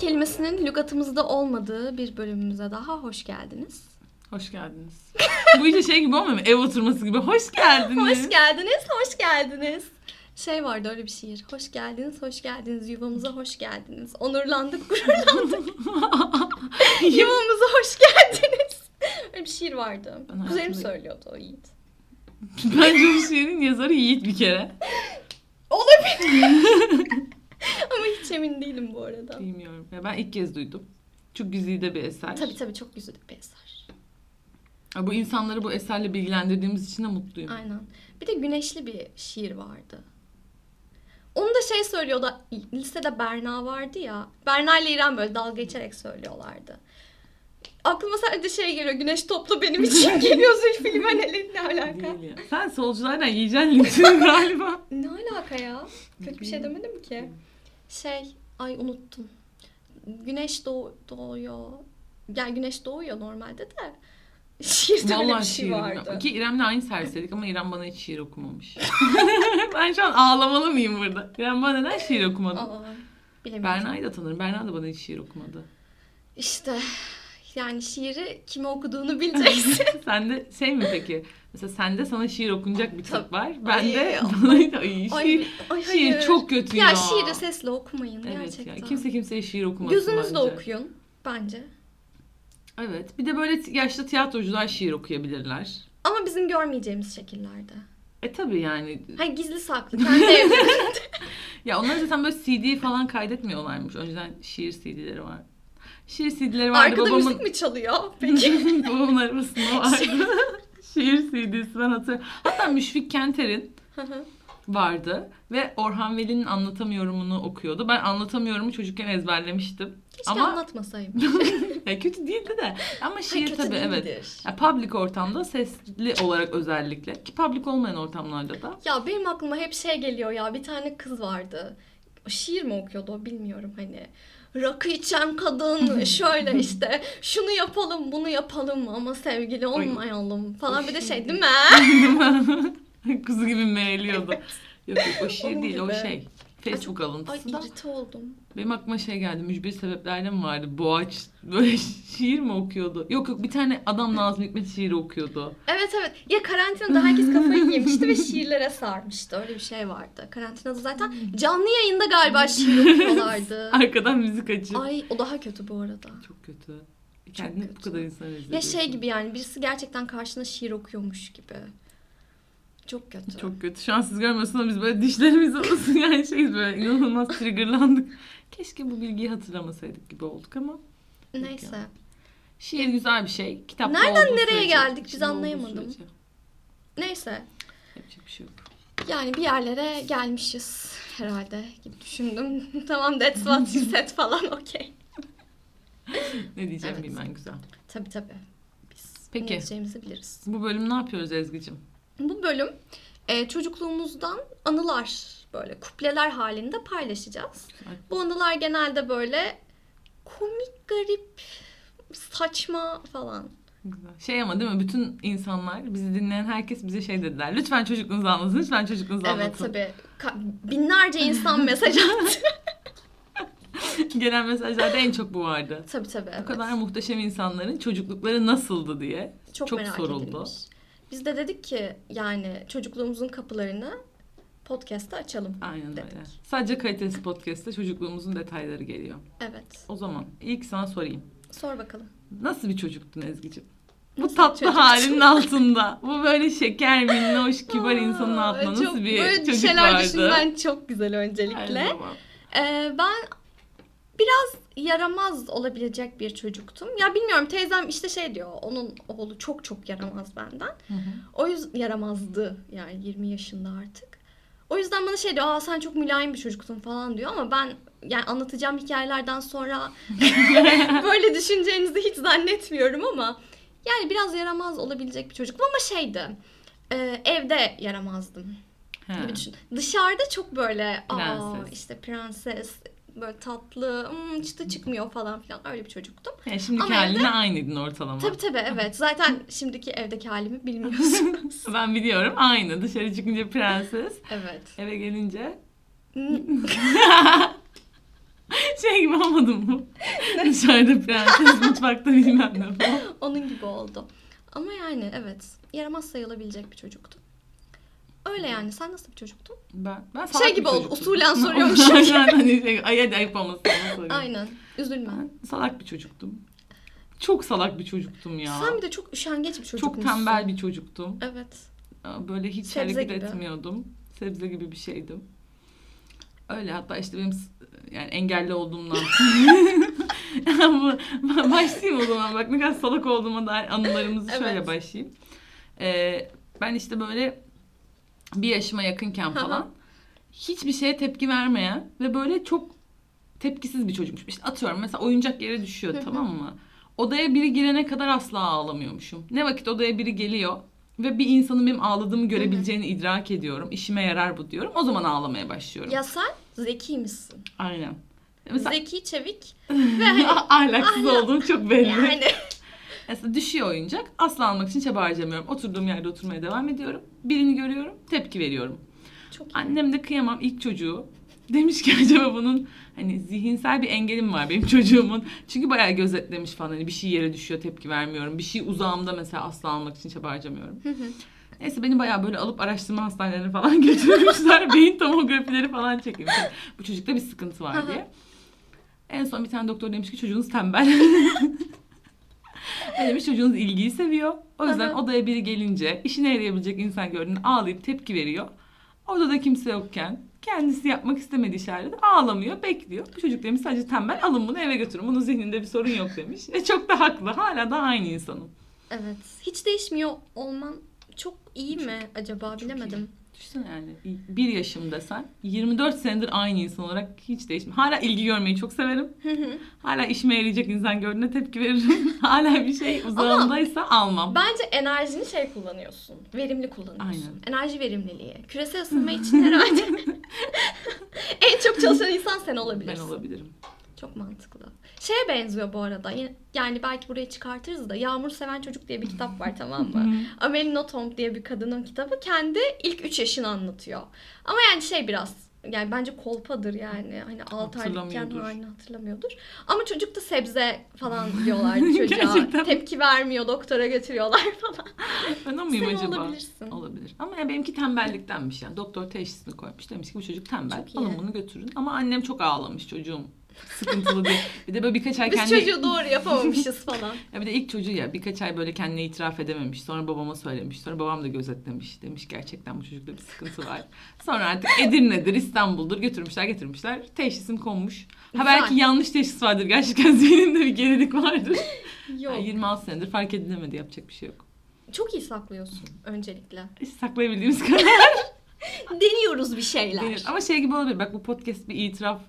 Kelimesinin lügatımızda olmadığı bir bölümümüze daha hoş geldiniz. Hoş geldiniz. Bu işte şey gibi olmuyor mu? Ev oturması gibi. Hoş geldiniz. Hoş geldiniz, hoş geldiniz. Şey vardı öyle bir şiir. Hoş geldiniz, hoş geldiniz. Yuvamıza hoş geldiniz. Onurlandık, gururlandık. Yuvamıza hoş geldiniz. Öyle bir şiir vardı. Kuzenim söylüyordu o Yiğit. Bence bu şiirin yazarı Yiğit bir kere. Olabilir. Hiç emin değilim bu arada. Bilmiyorum. Ya ben ilk kez duydum. Çok güzide bir eser. Tabii tabii çok güzel bir eser. Ya Bu insanları bu eserle bilgilendirdiğimiz için de mutluyum. Aynen. Bir de güneşli bir şiir vardı. Onu da şey söylüyordu. Lisede Berna vardı ya. Berna ile İrem böyle dalga geçerek söylüyorlardı. Aklıma sadece şey geliyor. Güneş toplu benim için geliyor Zülfü Livaneli ne alaka? Değil ya. Sen solculardan yiyeceksin galiba. Ne alaka ya? Kötü bir şey demedim ki. Şey, ay unuttum. Güneş doğ doğuyor. Yani güneş doğuyor normalde de. Şiirde öyle bir Vallahi şey vardı. Ki İrem'le aynı serserilik ama İrem bana hiç şiir okumamış. ben şu an ağlamalı mıyım burada? İrem bana neden şiir okumadı? Aa, bilemiyorum. Berna'yı da tanırım. Berna da bana hiç şiir okumadı. İşte yani şiiri kime okuduğunu bileceksin. Sende şey mi peki? Mesela sende sana şiir okunacak bir tip var. Ben de Ay, bana ay, ay, şiir, ay, şiir çok kötü ya. Ya şiiri sesle okumayın Evet gerçekten. ya. Kimse kimseye şiir okumasın Gözünüzle bence. okuyun bence. Evet. Bir de böyle yaşlı tiyatrocular şiir okuyabilirler. Ama bizim görmeyeceğimiz şekillerde. E tabii yani. Hani gizli saklı. Ya onlar zaten böyle CD falan kaydetmiyorlarmış. Önceden şiir CD'leri var. Şiir CD'leri vardı. Arkada babamın... müzik mi çalıyor? Peki. babamın arabasında vardı. şiir CD'si ben hatırlıyorum. Hatta Müşfik Kenter'in vardı. Ve Orhan Veli'nin anlatamıyorumunu okuyordu. Ben anlatamıyorumu çocukken ezberlemiştim. Keşke Ama anlatmasaydım. ya kötü değildi de. Ama şiir kötü tabii evet. Ya public ortamda sesli olarak özellikle ki public olmayan ortamlarda da Ya benim aklıma hep şey geliyor ya bir tane kız vardı. Şiir mi okuyordu o bilmiyorum hani. Rakı içen kadın şöyle işte şunu yapalım bunu yapalım ama sevgili olmayalım falan bir de şey değil mi? kuzu gibi meğliyordu. Yok yok o şiir Onun değil o gibi. şey. Facebook Ay alıntısı da. irite oldum. Benim aklıma şey geldi. Mücbir sebeplerle mi vardı? Boğaç böyle şiir mi okuyordu? Yok yok bir tane adam Nazım Hikmet şiiri okuyordu. Evet evet. Ya karantinada herkes kafayı yemişti ve şiirlere sarmıştı. Öyle bir şey vardı. Karantinada zaten canlı yayında galiba şiir okuyorlardı. Arkadan müzik açıp. Ay o daha kötü bu arada. Çok kötü. Kendini bu kötü. kadar insan rezil Ya şey gibi yani birisi gerçekten karşına şiir okuyormuş gibi. Çok kötü. Çok kötü. Şu an siz görmüyorsunuz ama biz böyle dişlerimiz olsun yani şey böyle inanılmaz triggerlandık. Keşke bu bilgiyi hatırlamasaydık gibi olduk ama. Neyse. Şiir güzel bir şey. Kitapta Nereden nereye sürece, geldik biz anlayamadım. Neyse. Yapacak bir şey yok. Yani bir yerlere gelmişiz herhalde gibi düşündüm. tamam that's what you said falan okey. Ne diyeceğim Evet. bilmem güzel. Tabii tabii. Biz Peki. ne diyeceğimizi biliriz. Bu bölüm ne yapıyoruz Ezgi'cim? Bu bölüm e, çocukluğumuzdan anılar böyle kupleler halinde paylaşacağız. Bu anılar genelde böyle komik, garip, saçma falan. Şey ama değil mi? Bütün insanlar, bizi dinleyen herkes bize şey dediler. Lütfen çocukluğunuzu anlatın, lütfen çocukluğunuzu Evet anlatın. tabii. Ka- binlerce insan mesaj attı. Gelen mesajlarda en çok bu vardı. tabii tabii. Bu Evet. kadar muhteşem insanların çocuklukları nasıldı diye. çok, çok merak soruldu. edilmiş. Biz de dedik ki yani çocukluğumuzun kapılarını podcast'ta açalım. Aynen Dedik. öyle. Sadece kalitesiz podcast'ta çocukluğumuzun detayları geliyor. Evet. O zaman ilk sana sorayım. Sor bakalım. Nasıl bir çocuktun Ezgi'ciğim? Bu Nasıl tatlı çocuksun? halinin altında. Bu böyle şeker, minnoş, kibar insanın altında çok- nasıl bir böyle çocuk şeyler vardı? düşünmen çok güzel öncelikle. Ee, ben biraz yaramaz olabilecek bir çocuktum. Ya bilmiyorum teyzem işte şey diyor. Onun oğlu çok çok yaramaz benden. Hı hı. O yüzden yaramazdı yani 20 yaşında artık. O yüzden bana şey diyor, aa sen çok mülayim bir çocuktun falan diyor ama ben yani anlatacağım hikayelerden sonra böyle düşüneceğinizi hiç zannetmiyorum ama yani biraz yaramaz olabilecek bir çocuktum ama şeydi. e, evde yaramazdım He. gibi düşün. Dışarıda çok böyle aa Prenses. işte prenses böyle tatlı hmm, çıtı çıkmıyor falan filan öyle bir çocuktum. Yani şimdiki Ama haline aynıydın ortalama. Tabii tabii evet. Zaten şimdiki evdeki halimi bilmiyorsunuz. Ben biliyorum aynı. Dışarı çıkınca prenses, evet. eve gelince Hmm, şey gibi olmadım mı? Dışarıda prenses, mutfakta bilmem ne falan. Onun gibi oldu. Ama yani evet yaramaz sayılabilecek bir çocuktu. Öyle yani. Sen nasıl bir çocuktun? Ben, ben salak Şey gibi bir oldu, çocuktum. usulen soruyormuşum. Aynen hani şey, ay hadi ayıp olmasın. onu. Aynen. Üzülme. Ben salak bir çocuktum. Çok salak bir çocuktum ya. Sen bir de çok üşengeç bir Çok çocukmuşsun. tembel bir çocuktum. Evet. Böyle hiç Sebze hareket gibi. etmiyordum. Sebze gibi bir şeydim. Öyle hatta işte benim s- yani engelli olduğumdan. Başlayayım o zaman. Bak ne kadar salak olduğuma dair anılarımızı şöyle Evet. başlayayım. Ee, ben işte böyle bir yaşıma yakınken falan hiçbir şeye tepki vermeyen ve böyle çok tepkisiz bir çocukmuşum. İşte atıyorum mesela oyuncak yere düşüyor tamam mı? Odaya biri girene kadar asla ağlamıyormuşum. Ne vakit odaya biri geliyor ve bir insanın benim ağladığımı görebileceğini idrak ediyorum. İşime yarar bu diyorum. O zaman ağlamaya başlıyorum. Ya sen zeki misin? Aynen. Mesela Zeki, çevik ve hani ahlaksız Ahlak- olduğum çok belli. yani Mesela düşüyor oyuncak. Asla almak için çaba harcamıyorum. Oturduğum yerde oturmaya devam ediyorum. Birini görüyorum. Tepki veriyorum. çok iyi. Annem de kıyamam ilk çocuğu. Demiş ki acaba bunun hani zihinsel bir engelim var benim çocuğumun. Çünkü bayağı gözetlemiş falan. Hani bir şey yere düşüyor tepki vermiyorum. Bir şey uzağımda mesela asla almak için çaba harcamıyorum. Neyse beni bayağı böyle alıp araştırma hastanelerine falan götürmüşler. Beyin tomografileri falan çekilmiş. Yani bu çocukta bir sıkıntı var diye. En son bir tane doktor demiş ki çocuğunuz tembel. Demiş çocuğunuz ilgiyi seviyor. O yüzden hı. odaya biri gelince işine yarayabilecek insan gördüğünde ağlayıp tepki veriyor. Odada kimse yokken kendisi yapmak istemediği şeylerde ağlamıyor, bekliyor. Bu çocuk demiş sadece tembel alın bunu eve götürün. Bunun zihninde bir sorun yok demiş. E çok da haklı. Hala da aynı insanım. Evet. Hiç değişmiyor olman çok iyi mi acaba çok bilemedim. Düşünsene yani bir yaşımda sen 24 senedir aynı insan olarak hiç değişmiyor. Hala ilgi görmeyi çok severim. Hala işime yarayacak insan gördüğünde tepki veririm. Hala bir şey uzağımdaysa almam. Bence enerjini şey kullanıyorsun. Verimli kullanıyorsun. Aynen. Enerji verimliliği. Küresel ısınma için herhalde en çok çalışan insan sen Ben olabilirsin. olabilirim. Çok mantıklı. Şeye benziyor bu arada. Yani belki buraya çıkartırız da Yağmur Seven Çocuk diye bir kitap var tamam mı? Amelie Nothomb diye bir kadının kitabı. Kendi ilk 3 yaşını anlatıyor. Ama yani şey biraz yani bence kolpadır yani. Hani 6 aylıkken halini hatırlamıyordur. Ama çocuk da sebze falan diyorlardı çocuğa. Tepki vermiyor doktora götürüyorlar falan. Ben o muyum Sen acaba? olabilirsin. Olabilir. Ama ya benimki tembelliktenmiş yani. Doktor teşhisini koymuş. Demiş ki bu çocuk tembel. Çok iyi. Alın bunu götürün. Ama annem çok ağlamış çocuğum. Sıkıntılı diye. Bir de böyle birkaç ay Biz kendi... çocuğu doğru yapamamışız falan. Ya bir de ilk çocuğu ya birkaç ay böyle kendine itiraf edememiş. Sonra babama söylemiş. Sonra babam da gözetlemiş. Demiş gerçekten bu çocukta bir sıkıntı var. Sonra artık Edirne'dir, İstanbul'dur götürmüşler getirmişler. Teşhisim konmuş. Ha belki yanlış teşhis vardır. Gerçekten zihnimde bir gerilik vardır. Yok. Yani 26 senedir fark edilemedi. Yapacak bir şey yok. Çok iyi saklıyorsun öncelikle. Hiç saklayabildiğimiz kadar. Deniyoruz bir şeyler. Denir. Ama şey gibi olabilir. Bak bu podcast bir itiraf,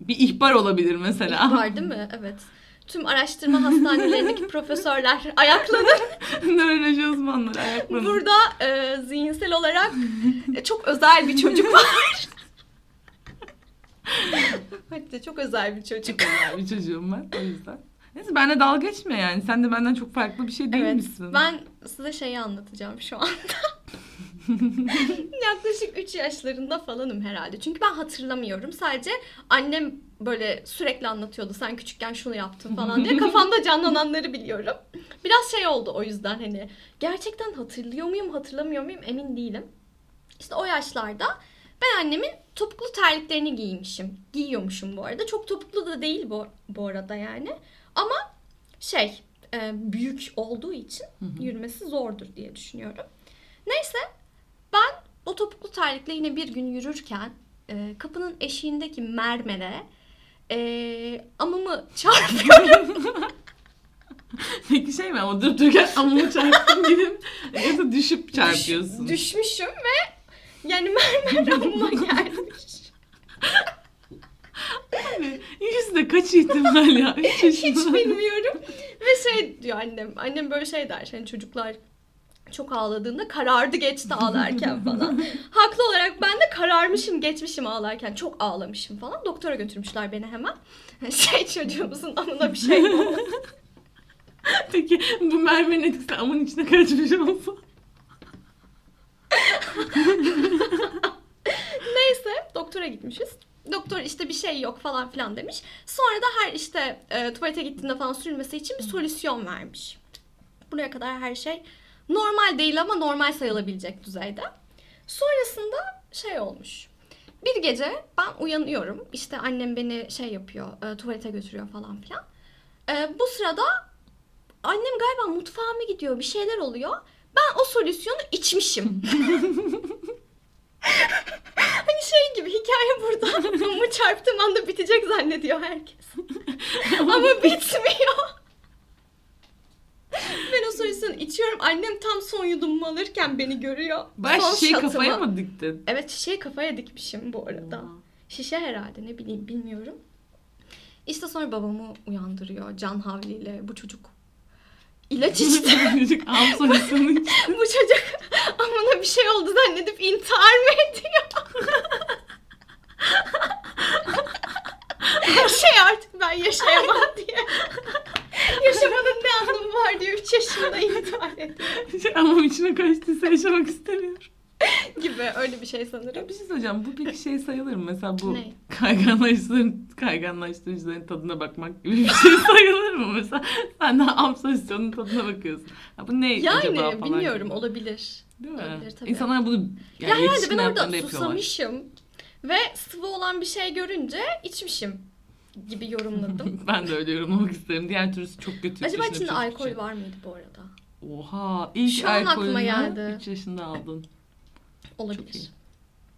bir ihbar olabilir mesela. Var değil mi? Evet. Tüm araştırma hastanelerindeki profesörler ayaklanır. Nöroloji uzmanları ayaklanır. Burada e, zihinsel olarak e, çok özel bir çocuk var. Hadi çok özel bir çocuk. Çok özel bir çocuğum ben o yüzden. Neyse benle dalga geçme yani. Sen de benden çok farklı bir şey değil Evet. misin? Ben size şeyi anlatacağım şu anda. Yaklaşık 3 yaşlarında falanım herhalde. Çünkü ben hatırlamıyorum. Sadece annem böyle sürekli anlatıyordu. Sen küçükken şunu yaptın falan diye. Kafamda canlananları biliyorum. Biraz şey oldu o yüzden hani. Gerçekten hatırlıyor muyum hatırlamıyor muyum emin değilim. İşte o yaşlarda ben annemin topuklu terliklerini giymişim. Giyiyormuşum bu arada. Çok topuklu da değil bu, bu arada yani. Ama şey e, büyük olduğu için yürümesi zordur diye düşünüyorum. Neyse ben o topuklu terlikle yine bir gün yürürken e, kapının eşiğindeki mermere e, amımı çarpıyorum. Peki şey mi ama durup dururken amumu çarptım gibi ya da düşüp çarpıyorsun. Düş- düşmüşüm ve yani mermer amıma gelmiş. Yani yüzde kaç ihtimal ya? Hiç yaşında. bilmiyorum. Ve şey diyor annem. Annem böyle şey der. Hani çocuklar çok ağladığında karardı geçti ağlarken falan. Haklı olarak ben de kararmışım geçmişim ağlarken. Çok ağlamışım falan. Doktora götürmüşler beni hemen. Şey çocuğumuzun amına bir şey oldu. Peki bu mermenin etkisi amın içine kaçmış olsa. Neyse doktora gitmişiz. Doktor işte bir şey yok falan filan demiş. Sonra da her işte e, tuvalete gittiğinde falan sürülmesi için bir solüsyon vermiş. Buraya kadar her şey normal değil ama normal sayılabilecek düzeyde. Sonrasında şey olmuş. Bir gece ben uyanıyorum. İşte annem beni şey yapıyor, e, tuvalete götürüyor falan filan. E, bu sırada annem galiba mutfağa mı gidiyor, bir şeyler oluyor. Ben o solüsyonu içmişim. hani şey gibi hikaye burada. Mumu çarptığım anda bitecek zannediyor herkes. Ama bitmiyor. ben o solüsyonu içiyorum. Annem tam son yudumumu alırken beni görüyor. Bayağı Son şişeyi şatımı- kafaya mı diktin? Evet şişeyi kafaya dikmişim bu arada. Şişe herhalde ne bileyim bilmiyorum. İşte sonra babamı uyandırıyor can havliyle bu çocuk ilaç içti. Çocuk am içti. bu çocuk amına bir şey oldu zannedip intihar mı ediyor? şey artık ben yaşayamam diye. Yaşamanın ne anlamı var diyor 3 yaşında intihar ediyor. Amam içine kaçtıysa yaşamak istemiyorum. Gibi öyle bir şey sanırım. Ya bir şey söyleyeceğim. Bu peki şey sayılır mı? Mesela bu Ne? kayganlaştırıcıların, kayganlaştırıcıların tadına bakmak gibi bir şey sayılır mı? Mesela sen de am solüsyonun tadına bakıyorsun. Ha, bu ne acaba Yani falan bilmiyorum gibi. olabilir. Değil mi? olabilir tabii. İnsanlar bunu Ya, yani herhalde ben orada susamışım ve sıvı olan bir şey görünce içmişim gibi yorumladım. ben de öyle yorumlamak isterim. Diğer türlüsü çok kötü. Acaba içinde alkol için. var mıydı bu arada? Oha. ilk alkolünü geldi. 3 yaşında aldın. Olabilir.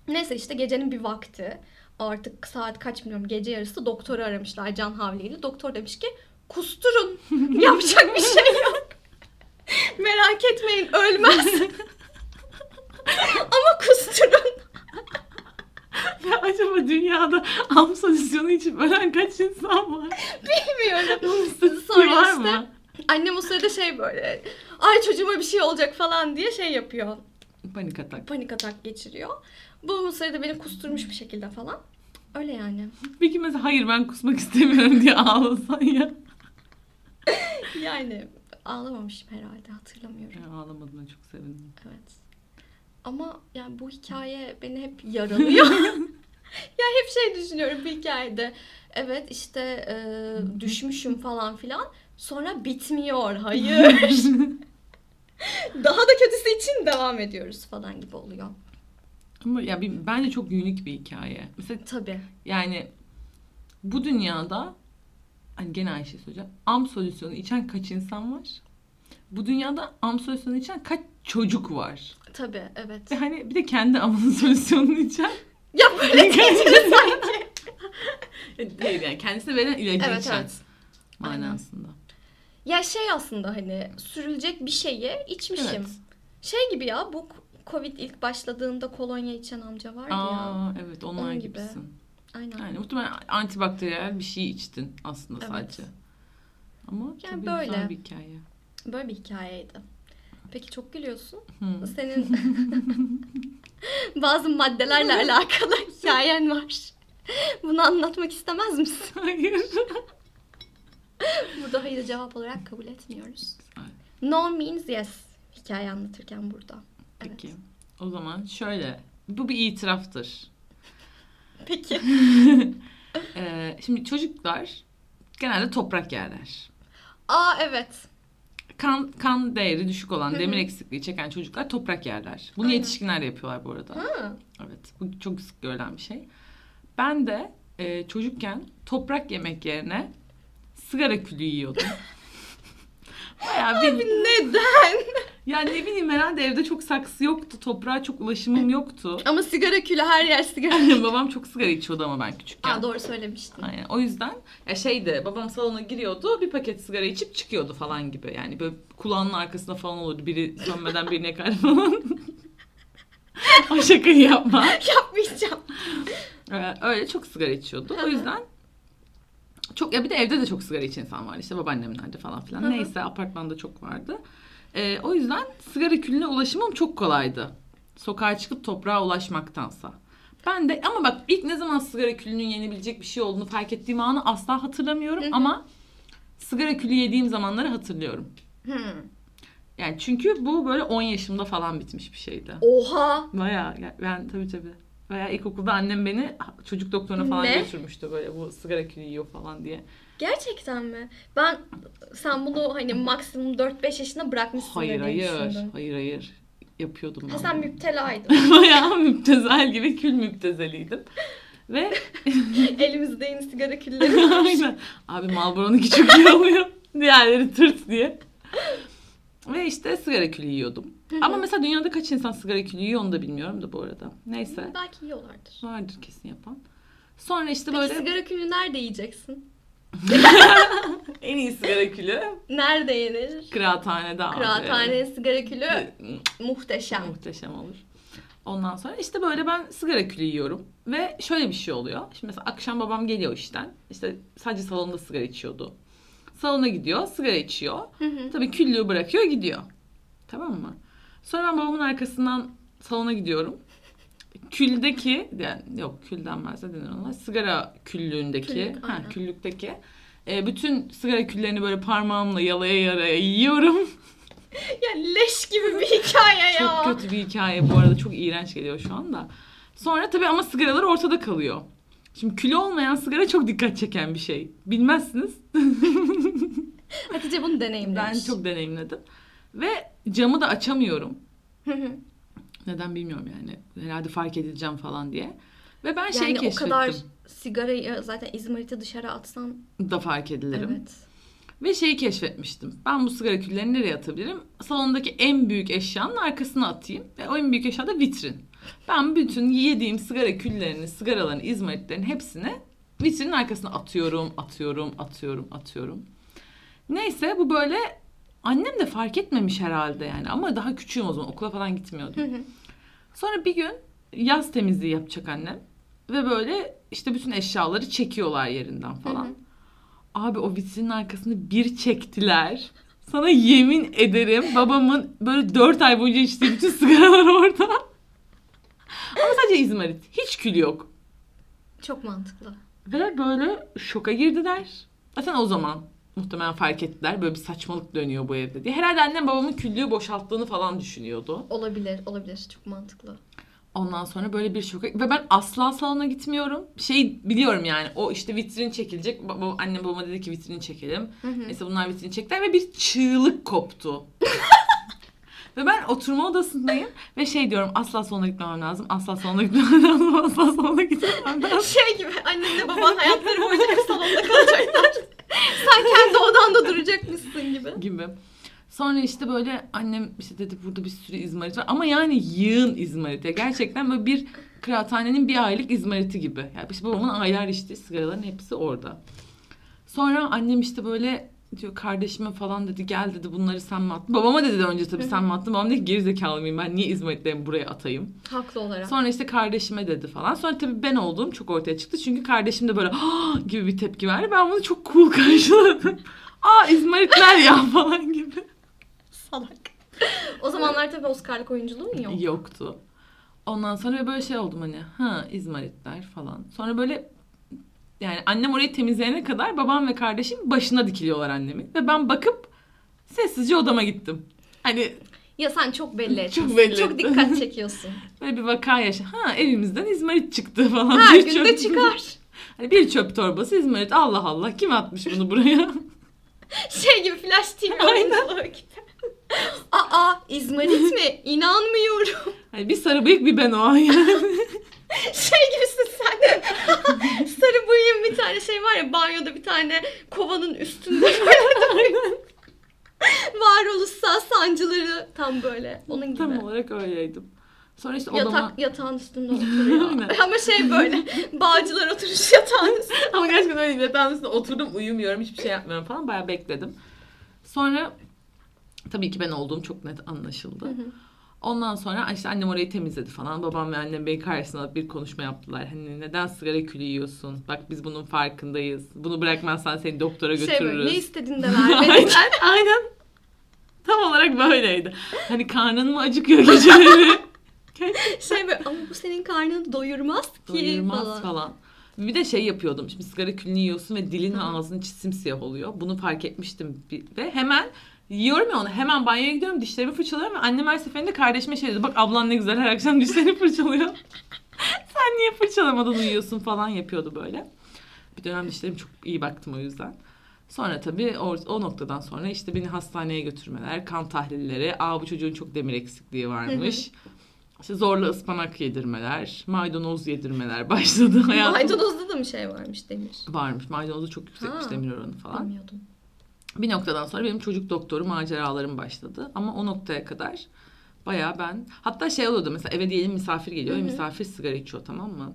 Neyse işte gecenin bir vakti artık saat kaç bilmiyorum gece yarısı doktoru aramışlar Can Havli'yle. Doktor demiş ki kusturun yapacak bir şey yok. Merak etmeyin ölmez. Ama kusturun. Ya acaba dünyada am solüsyonu içip ölen kaç insan var? Bilmiyorum. Sonra var işte mı? annem o sırada şey böyle ay çocuğuma bir şey olacak falan diye şey yapıyor. Panik atak. Panik atak geçiriyor. Bu sırada beni kusturmuş bir şekilde falan. Öyle yani. Peki mesela hayır ben kusmak istemiyorum diye ağlasan ya. Yani ağlamamışım herhalde hatırlamıyorum. Ya ağlamadığına çok sevindim. Evet. Ama yani bu hikaye beni hep yaralıyor. ya hep şey düşünüyorum bir hikayede. Evet işte e, düşmüşüm falan filan. Sonra bitmiyor. Hayır. Daha da kötüsü için devam ediyoruz falan gibi oluyor. Ama ya bir, bence çok unik bir hikaye. Mesela Tabii. yani bu dünyada hani gene aynı şey söyleyeceğim. Am solüsyonu içen kaç insan var? Bu dünyada am solüsyonu içen kaç çocuk var? Tabii evet. Ve hani bir de kendi amının solüsyonunu içen Ya böyle deyince sanki. değil yani kendisine verilen ilacı Evet içen evet. Aynen. manasında. Ya şey aslında hani sürülecek bir şeyi içmişim. Evet. Şey gibi ya bu Covid ilk başladığında kolonya içen amca vardı ya. Aa evet onlar Onun gibi. gibisin. Aynen. Yani muhtemelen antibakteriyel bir şey içtin aslında Evet. sadece. Ama Yani tabii böyle. güzel bir hikaye. Böyle bir hikayeydi. Peki çok gülüyorsun. Hı. Senin bazı maddelerle alakalı hikayen var. Bunu anlatmak istemez misin? Hayır. Burada hayır cevap olarak kabul etmiyoruz. Güzel. No means yes hikaye anlatırken burada. Evet. Peki. O zaman şöyle. Bu bir itiraftır. Peki. Ee, şimdi çocuklar genelde toprak yerler. Aa evet. Kan kan değeri düşük olan, Hı hı. demir eksikliği çeken çocuklar toprak yerler. Bunu Aynen. yetişkinler de yapıyorlar bu arada. Ha. Evet. Bu çok sık görülen bir şey. Ben de e, çocukken toprak yemek yerine sigara külü yiyordum. Bayağı bir... Neden? Ya ne bileyim herhalde evde çok saksı yoktu. Toprağa çok ulaşımım yoktu. Ama sigara külü her yer sigara. babam çok sigara içiyordu ama ben küçükken. Aa, doğru söylemiştin. Aynen. O yüzden ya şeydi babam salona giriyordu bir paket sigara içip çıkıyordu falan gibi. Yani böyle kulağının arkasında falan olurdu. Biri sönmeden birini yakar falan. o şakayı yapma. Yapmayacağım. Ee, öyle çok sigara içiyordu. O yüzden çok ya bir de evde de çok sigara içen insan vardı. İşte babaannemlerde falan filan. Neyse apartmanda çok vardı. Ee, o yüzden sigara külüne ulaşımım çok kolaydı. Sokağa çıkıp toprağa ulaşmaktansa. Ben de ama bak ilk ne zaman sigara külünün yenebilecek bir şey olduğunu fark ettiğim anı asla hatırlamıyorum Hı hı. ama sigara külü yediğim zamanları hatırlıyorum. Hmm. Yani çünkü bu böyle 10 yaşımda falan bitmiş bir şeydi. Oha. Bayağı ya- ben tabii tabii. Veya ilkokulda annem beni çocuk doktoruna falan Ne? götürmüştü böyle bu sigara külü yiyor falan diye. Gerçekten mi? Ben sen bunu hani maksimum 4-5 yaşında bırakmışsın Hayır diye hayır. düşündüm. Hayır hayır. Yapıyordum. Ha sen müptelaydın. Bayağı müptezel gibi kül müptezeliydim. Ve Elimizde yeni sigara külleri aynen. Abi Marlboro'nunki çok iyi oluyor. Diğerleri tırt diye. Ve işte sigara külü yiyordum. Ama mesela dünyada kaç insan sigara külü yiyor onu da bilmiyorum da bu arada. Neyse. Belki yiyorlardır. Vardır kesin yapan. Sonra işte Peki böyle sigara külünü nerede yiyeceksin? en iyi sigara külü Nerede yenir? kıraathanede abi. Kıraathane sigara külü muhteşem. Muhteşem olur. Ondan sonra işte böyle ben sigara külü yiyorum. Ve şöyle bir şey oluyor. Şimdi mesela akşam babam geliyor işten. İşte sadece salonda sigara içiyordu. Salona gidiyor, sigara içiyor. Hı hı. Tabii küllüğü bırakıyor gidiyor. Tamam mı? Sonra ben babamın arkasından salona gidiyorum. Küldeki, yani yok kül denmez de denir ona. Sigara küllüğündeki, Küllük, ha, aynen. küllükteki. e, bütün sigara küllerini böyle parmağımla yalaya yaraya yiyorum. Ya leş gibi bir hikaye ya. Çok kötü bir hikaye bu arada çok iğrenç geliyor şu anda. Sonra tabii ama sigaralar ortada kalıyor. Şimdi külü olmayan sigara çok dikkat çeken bir şey. Bilmezsiniz. Hatice bunu deneyimlemiş. Ben çok deneyimledim. Ve camı da açamıyorum. Neden bilmiyorum yani. Herhalde fark edileceğim falan diye. Ve ben şey yani o keşfettim. kadar sigarayı zaten İzmir'de dışarı atsan Da fark edilirim. evet. Ve şeyi keşfetmiştim. Ben bu sigara küllerini nereye atabilirim? Salondaki en büyük eşyanın arkasına atayım. Ve o en büyük eşya da vitrin. Ben bütün yediğim sigara küllerini, sigaraların, izmaritlerin hepsini vitrinin arkasına atıyorum, atıyorum, atıyorum, atıyorum. Neyse bu böyle annem de fark etmemiş herhalde yani. Ama daha küçüğüm o zaman okula falan gitmiyordum. Hı hı. Sonra bir gün yaz temizliği yapacak annem. Ve böyle işte bütün eşyaları çekiyorlar yerinden falan. Hı hı. Abi o vitrinin arkasını bir çektiler. Sana yemin ederim babamın böyle dört ay boyunca içtiği bütün sigaralar orada. Ama sadece izmarit. Hiç kül yok. Çok mantıklı. Ve böyle şoka girdiler. Zaten o zaman muhtemelen fark ettiler. Böyle bir saçmalık dönüyor bu evde diye. Herhalde annem babamın küllüğü boşalttığını falan düşünüyordu. Olabilir, olabilir. Çok mantıklı. Ondan sonra böyle bir şoka ve ben asla salona gitmiyorum. Şey biliyorum yani o işte vitrin çekilecek. Baba, annem babama dedi ki vitrini çekelim. Hı hı. Neyse bunlar vitrini çektiler ve bir çığlık koptu. ve ben oturma odasındayım ve şey diyorum asla salona gitmemem lazım. Asla salona gitmemem lazım. Asla salona gitmemem lazım. Şey gibi annenle baban hayatları boyunca hep salonda kalacaklar. Sen kendi odanda duracakmışsın gibi. gibi. Sonra işte böyle annem işte dedi burada bir sürü izmarit var. Ama yani yığın izmarit. Ya gerçekten böyle bir kıraathanenin bir aylık izmariti gibi. Yani işte babamın aylar içtiği sigaraların hepsi orada. Sonra annem işte böyle diyor kardeşime falan dedi gel dedi bunları sen mi attın? Babama dedi önce tabii sen mi attın? Babam dedi ki gerizekalı mıyım ben niye izmaritlerimi buraya atayım? Haklı olarak. Sonra işte kardeşime dedi falan. Sonra tabii ben olduğum çok ortaya çıktı. Çünkü kardeşim de böyle "Ah!" gibi bir tepki verdi. Ben bunu çok cool karşıladım. Aa izmaritler ya falan gibi. Salak. O zamanlar tabii Oscar'lık oyunculuğun yok. Yoktu. Ondan sonra böyle şey oldum hani ha izmaritler falan. Sonra böyle yani annem orayı temizleyene kadar babam ve kardeşim başına dikiliyorlar annemin. Ve ben bakıp sessizce odama gittim. Hani Ya sen çok belli ettin. Çok belli Çok dikkat çekiyorsun. böyle bir vaka yaşa. Ha evimizden izmarit çıktı falan. Her Bir gün de çöp- çıkar. Hani bir çöp torbası izmarit. Allah Allah kim atmış bunu buraya? Şey gibi Flash TV oyunculuğu gibi. Aa İzmarit mi? İnanmıyorum. Hani bir sarı bıyık bir ben o yani. Şey gibisin sen. Sarı bıyığın bir tane şey var ya banyoda bir tane kovanın üstünde böyle Varoluşsal sancıları tam böyle onun gibi. Tam olarak öyleydim. Sonra işte odama... Yatak yatağın üstünde oturuyor. Ama şey böyle bağcılar oturmuş yatağın üstünde. Ama gerçekten öyle yatağın üstünde oturdum uyumuyorum hiçbir şey yapmıyorum falan bayağı bekledim. Sonra tabii ki ben olduğum çok net anlaşıldı. Ondan sonra işte annem orayı temizledi falan. Babam ve annem beni karşısına alıp bir konuşma yaptılar. Hani neden sigara külü yiyorsun? Bak biz bunun farkındayız. Bunu bırakmazsan seni doktora Şey götürürüz. böyle ne istedin de vermedin. aynen, aynen. Tam olarak böyleydi. Hani karnın mı acıkıyor geceleri? şey böyle ama bu senin karnını doyurmaz ki Doyurmaz falan. falan. Bir de şey yapıyordum. Şimdi sigara külünü yiyorsun ve dilin ve ağzın simsiyah oluyor. Bunu fark etmiştim. Ve hemen yiyorum ya onu. Hemen banyoya gidiyorum. Dişlerimi fırçalıyorum. Ve annem her seferinde kardeşime şey dedi. Bak ablan ne güzel her akşam dişlerini fırçalıyor. Sen niye fırçalamadan uyuyorsun falan yapıyordu böyle. Bir dönem dişlerim çok iyi baktım o yüzden. Sonra tabii o, o noktadan sonra işte beni hastaneye götürmeler, kan tahlilleri, aa bu çocuğun çok demir eksikliği varmış. İşte zorla ıspanak yedirmeler, maydanoz yedirmeler başladı hayatım. Maydanozda da mı şey varmış demir? Varmış. Maydanozda çok yüksekmiş Ha. demir oranı falan. Bilmiyordum. Bir noktadan sonra benim çocuk doktoru maceralarım başladı. Ama o noktaya kadar bayağı ben... Hatta şey oluyordu mesela eve diyelim misafir geliyor. Hı ve hı. Misafir sigara içiyor tamam mı?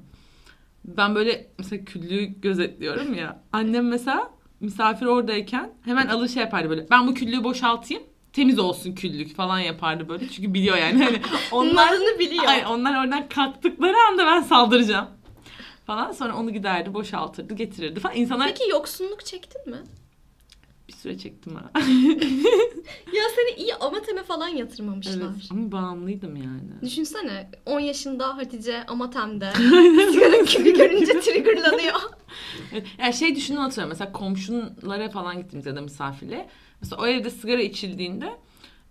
Ben böyle mesela küllüğü gözetliyorum ya. Annem mesela misafir oradayken hemen alır şey yapardı böyle. Ben bu küllüğü boşaltayım. Temiz olsun küllük falan yapardı böyle. Çünkü biliyor yani. Hani onlar, biliyor. Ay, onlar oradan kalktıkları anda ben saldıracağım. Falan sonra onu giderdi boşaltırdı getirirdi falan. İnsanlar Peki yoksunluk çektin mi? Bir süre çektim ha. Ya seni iyi amateme falan yatırmamışlar. Evet ama bağımlıydım yani. Düşünsene 10 yaşında Hatice Amatem'de sigara külü görünce triggerlanıyor. Evet, Yani şey düşünün atıyorum mesela komşulara falan gittiğimizde ya da misafirle. Mesela o evde sigara içildiğinde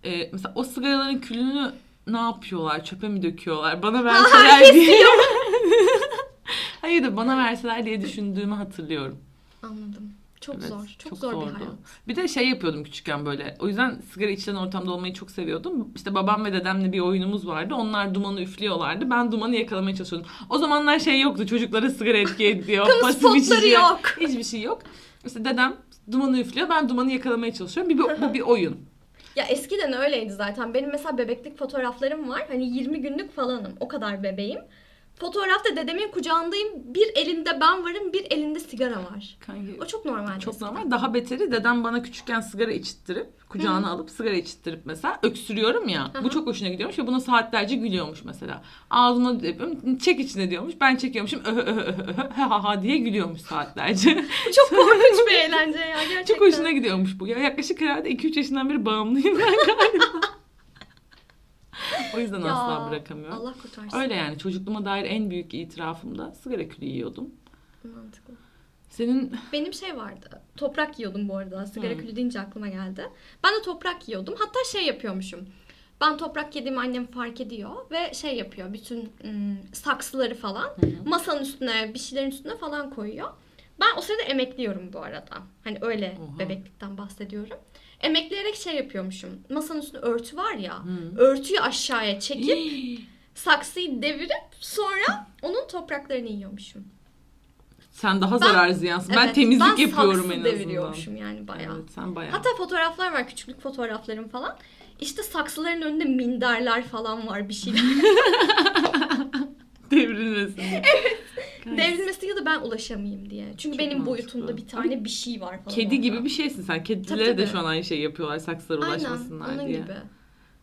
e, mesela o sigaraların külünü ne yapıyorlar? Çöpe mi döküyorlar? Bana verseler diye. Hayır da bana verseler diye düşündüğümü hatırlıyorum. Anladım. Çok Evet, zor. Çok, çok zor bir zordu. hayat. Bir de şey yapıyordum küçükken böyle. O yüzden sigara içilen ortamda olmayı çok seviyordum. İşte babam ve dedemle bir oyunumuz vardı. Onlar dumanı üflüyorlardı. Ben dumanı yakalamaya çalışıyordum. O zamanlar şey yoktu. Çocuklara sigara etki ediyor. Pasif spotları içici. yok. Hiçbir şey yok. İşte dedem dumanı üflüyor. Ben dumanı yakalamaya çalışıyorum. Bir, bu, bu bir oyun. Ya eskiden öyleydi zaten. Benim mesela bebeklik fotoğraflarım var. Hani 20 günlük falanım. O kadar bebeğim. Fotoğrafta dedemin kucağındayım. Bir elinde ben varım, bir elinde sigara var. Kanki, O çok normal. çok eskiden. normal. Daha beteri dedem bana küçükken sigara içittirip kucağına alıp sigara içittirip mesela öksürüyorum ya. Hı Bu çok hoşuna gidiyormuş ve buna saatlerce gülüyormuş mesela. Ağzıma yapıyorum. Çek içine diyormuş. Ben çekiyormuşum. Öhö öhö öhö öhö, ha ha ha diye gülüyormuş saatlerce. Çok korkunç bir eğlence ya gerçekten. çok hoşuna gidiyormuş bu. Ya yaklaşık herhalde 2-3 yaşından beri bağımlıyım ben galiba. o yüzden Ya, asla bırakamıyorum. Allah kurtarsın. Öyle yani çocukluğuma dair en büyük itirafım da sigara külü yiyordum. Mantıklı. Senin Benim şey vardı. Toprak yiyordum bu arada. Sigara Hı. külü deyince aklıma geldi. Ben de toprak yiyordum. Hatta şey yapıyormuşum. Ben toprak yediğimi annem fark ediyor ve şey yapıyor. Bütün ım, saksıları falan masanın üstüne, bir şeylerin üstüne falan koyuyor. Ben o sırada emekliyorum bu arada. Hani öyle Oha. bebeklikten bahsediyorum. Emekleyerek şey yapıyormuşum. Masanın üstünde örtü var ya. Hı. Örtüyü aşağıya çekip saksıyı devirip sonra onun topraklarını yiyormuşum. sen daha Ben- zarar ziyansın. Ben Evet, temizlik ben yapıyorum en azından. deviriyormuşum yani bayağı. Evet sen bayağı. Hatta fotoğraflar var, küçüklük fotoğraflarım falan. İşte saksıların önünde minderler falan var bir şeyler. Devrilmesin diye. Devrilmesi ya da ben ulaşamayayım diye. Çünkü Çok benim mantıklı. boyutunda bir tane bir şey var falan. Kedi orada. gibi bir şeysin sen. Kedilere Tabii, de tabii. şu an aynı şeyi yapıyorlar saksılara Aynen ulaşmasınlar onun diye. gibi.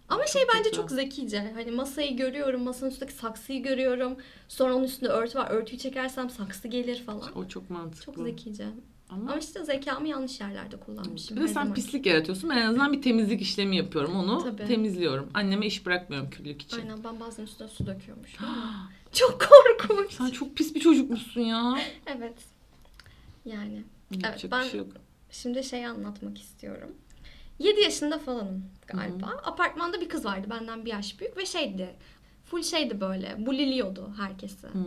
Ama şey bence güzel. çok zekice. Hani masayı görüyorum, masanın üstündeki saksıyı görüyorum. Sonra onun üstünde örtü var. Örtüyü çekersem saksı gelir falan. O çok mantıklı. Çok zekice. Ama, Ama işte zekamı yanlış yerlerde kullanmışım. bir de her sen zaman. pislik yaratıyorsun. Ben en azından bir temizlik işlemi yapıyorum. Onu Tabii. temizliyorum. Anneme iş bırakmıyorum küllük için. Aynen ben bazen üstüne su döküyormuşum. ama çok korkunç. Sen çok pis bir çocukmuşsun ya. Evet. Yani. Yapacak ben- bir şey yok. Şimdi şeyi anlatmak istiyorum. 7 yaşında falanım galiba. Apartmanda bir kız vardı benden bir yaş büyük ve şeydi. Full şeydi böyle. Buliliyordu herkesi. Hmm.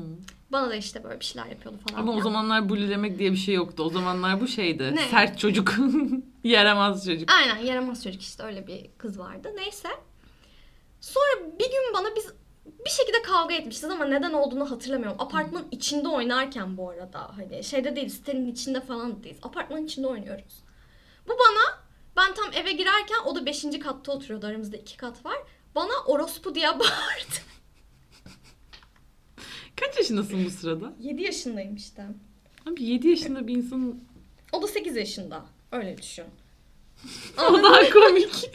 Bana da işte böyle bir şeyler yapıyordu falan. Ama o filan. zamanlar bulilemek diye bir şey yoktu. O zamanlar bu şeydi. Ne? Sert çocuk. Yaramaz çocuk. Aynen yaramaz çocuk işte öyle bir kız vardı. Neyse. Sonra bir gün bana biz bir şekilde kavga etmişiz ama neden olduğunu hatırlamıyorum. Apartmanın içinde oynarken bu arada hani şeyde değil sitenin içinde falan değiliz. Apartmanın içinde oynuyoruz. Bu bana ben tam eve girerken o da 5. katta oturuyordu aramızda iki kat var. Bana orospu diye bağırdı. Kaç yaşındasın bu sırada? 7 yaşındayım işte. Abi 7 yaşında bir insanın O da 8 yaşında. Öyle düşün. o daha komik.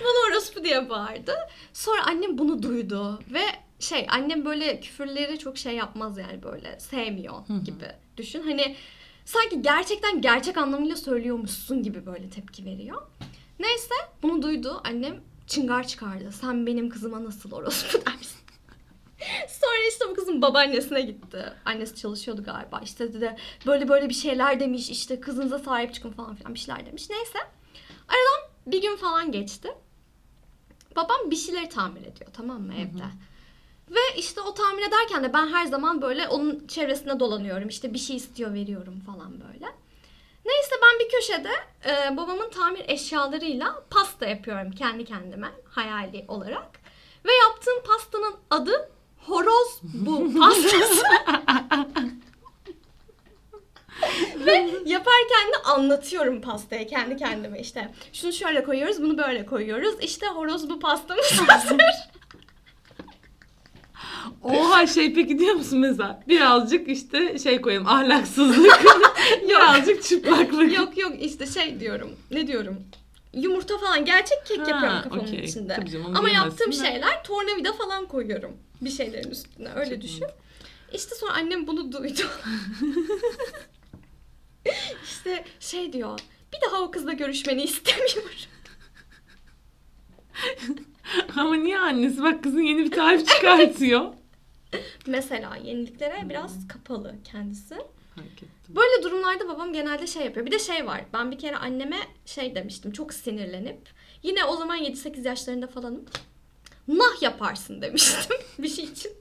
Bana orospu diye bağırdı. Sonra annem bunu duydu ve şey annem böyle küfürleri çok şey yapmaz yani böyle sevmiyor gibi düşün. Hani sanki gerçekten gerçek anlamıyla söylüyormuşsun gibi böyle tepki veriyor. Neyse bunu duydu annem çıngar çıkardı. Sen benim kızıma nasıl orospu dersin? Sonra işte bu kızın babaannesine gitti. Annesi çalışıyordu galiba. İşte dedi böyle böyle bir şeyler demiş. işte kızınıza sahip çıkın falan filan bir şeyler demiş. Neyse. Aradan bir gün falan geçti. Babam bir şeyleri tamir ediyor tamam mı Hı hı. evde. Ve işte o tamir ederken de ben her zaman böyle onun çevresinde dolanıyorum. İşte bir şey istiyor veriyorum falan böyle. Neyse ben bir köşede e, babamın tamir eşyalarıyla pasta yapıyorum kendi kendime hayali olarak. Ve yaptığım pastanın adı horoz bu pastası. Ve yaparken de anlatıyorum pastayı kendi kendime işte. Şunu şöyle koyuyoruz, bunu böyle koyuyoruz. İşte horoz bu pastamız hazır. Oha şey peki diyor musun mesela? Birazcık işte şey koyalım ahlaksızlık. Birazcık çıplaklık. yok yok işte şey diyorum. Ne diyorum? Yumurta falan gerçek kek Ha, yapıyorum kafamın okey. içinde. Tabii canım, onu Ama yaptığım de. şeyler tornavida falan koyuyorum bir şeylerin üstüne öyle Çok düşün. İşte sonra annem bunu duydu. işte şey diyor. Bir daha o kızla görüşmeni istemiyorum. Ama niye annesi bak kızın yeni bir tarif çıkartıyor. Mesela yeniliklere biraz kapalı kendisi. Böyle durumlarda babam genelde şey yapıyor. Bir de şey var. Ben bir kere anneme şey demiştim. Çok sinirlenip. Yine o zaman 7-8 yaşlarında falanım. Nah yaparsın demiştim bir şey için.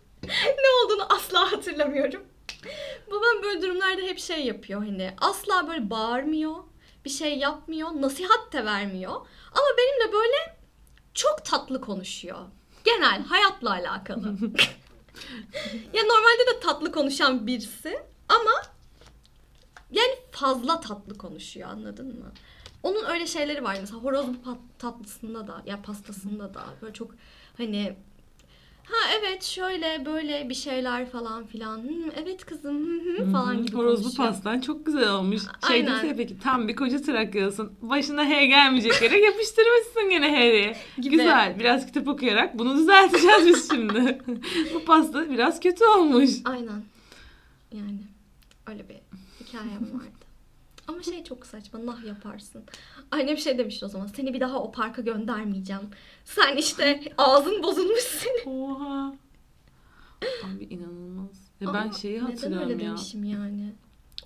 ne olduğunu asla hatırlamıyorum. Babam böyle durumlarda hep şey yapıyor hani. Asla böyle bağırmıyor. Bir şey yapmıyor. Nasihat de vermiyor. Ama benimle böyle çok tatlı konuşuyor. Genel hayatla alakalı. ya normalde de tatlı konuşan birisi ama yani fazla tatlı konuşuyor anladın mı? Onun öyle şeyleri var mesela horoz pat- tatlısında da ya pastasında da böyle çok hani ha evet şöyle böyle bir şeyler falan filan "Hmm, evet kızım hı hı" falan gibi Horozlu konuşuyor. pastan çok güzel olmuş. Şey Aynen. dese peki tam bir koca Trakya'sın. Başına H gelmeyecek yere yapıştırmışsın gene H'yi. Gibi. Güzel. Biraz kitap okuyarak bunu düzelteceğiz biz şimdi. Bu pasta biraz kötü olmuş. Aynen. Yani öyle bir hikayem vardı. Ama şey çok saçma nah yaparsın. Annem şey demişti o zaman seni bir daha o parka göndermeyeceğim. Sen işte ağzın bozulmuş senin. Oha. Abi inanılmaz. Ya ben Ama şeyi Neden hatırlıyorum öyle ya. demişim yani?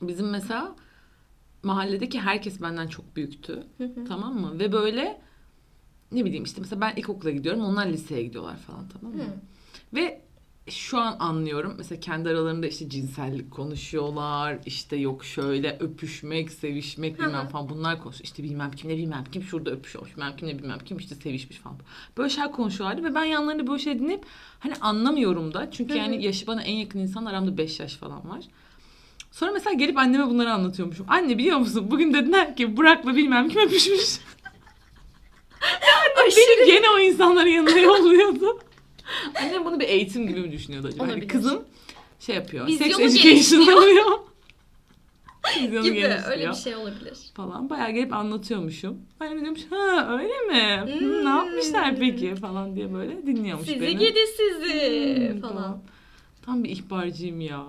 Bizim mesela mahalledeki herkes benden çok büyüktü. Tamam mı? Ve böyle ne bileyim işte mesela ben ilkokula gidiyorum onlar liseye gidiyorlar falan tamam mı? Ve şu an anlıyorum. Mesela kendi aralarında işte cinsellik konuşuyorlar. işte yok şöyle öpüşmek, sevişmek bilmem falan bunlar konuşuyor. İşte bilmem kimle bilmem kim şurada öpüşüyor. Bilmem kimle bilmem kim işte sevişmiş falan. Böyle şeyler konuşuyorlardı ve ben yanlarında böyle şey dinleyip hani anlamıyorum da. Çünkü Hı hı. yani yaşı bana en yakın insan aramda 5 yaş falan var. Sonra mesela gelip anneme bunları anlatıyormuşum. Anne biliyor musun? Bugün dediler ki Burak'la bilmem kim öpüşmüş. Aşırı Beni gene o insanların yanına yolluyordu. Annem bunu bir eğitim gibi mi düşünüyordu acaba? Hani Olabilir. kızım şey yapıyor. Vizyonu sex education alıyor. Vizyonu gibi öyle bir şey olabilir. falan. Bayağı gelip anlatıyormuşum. Annem diyormuş ha öyle mi? Hmm. ne yapmışlar peki falan diye böyle dinliyormuş Sizi beni. gidi sizi Hmm, falan. tamam. Tam bir ihbarcıyım ya.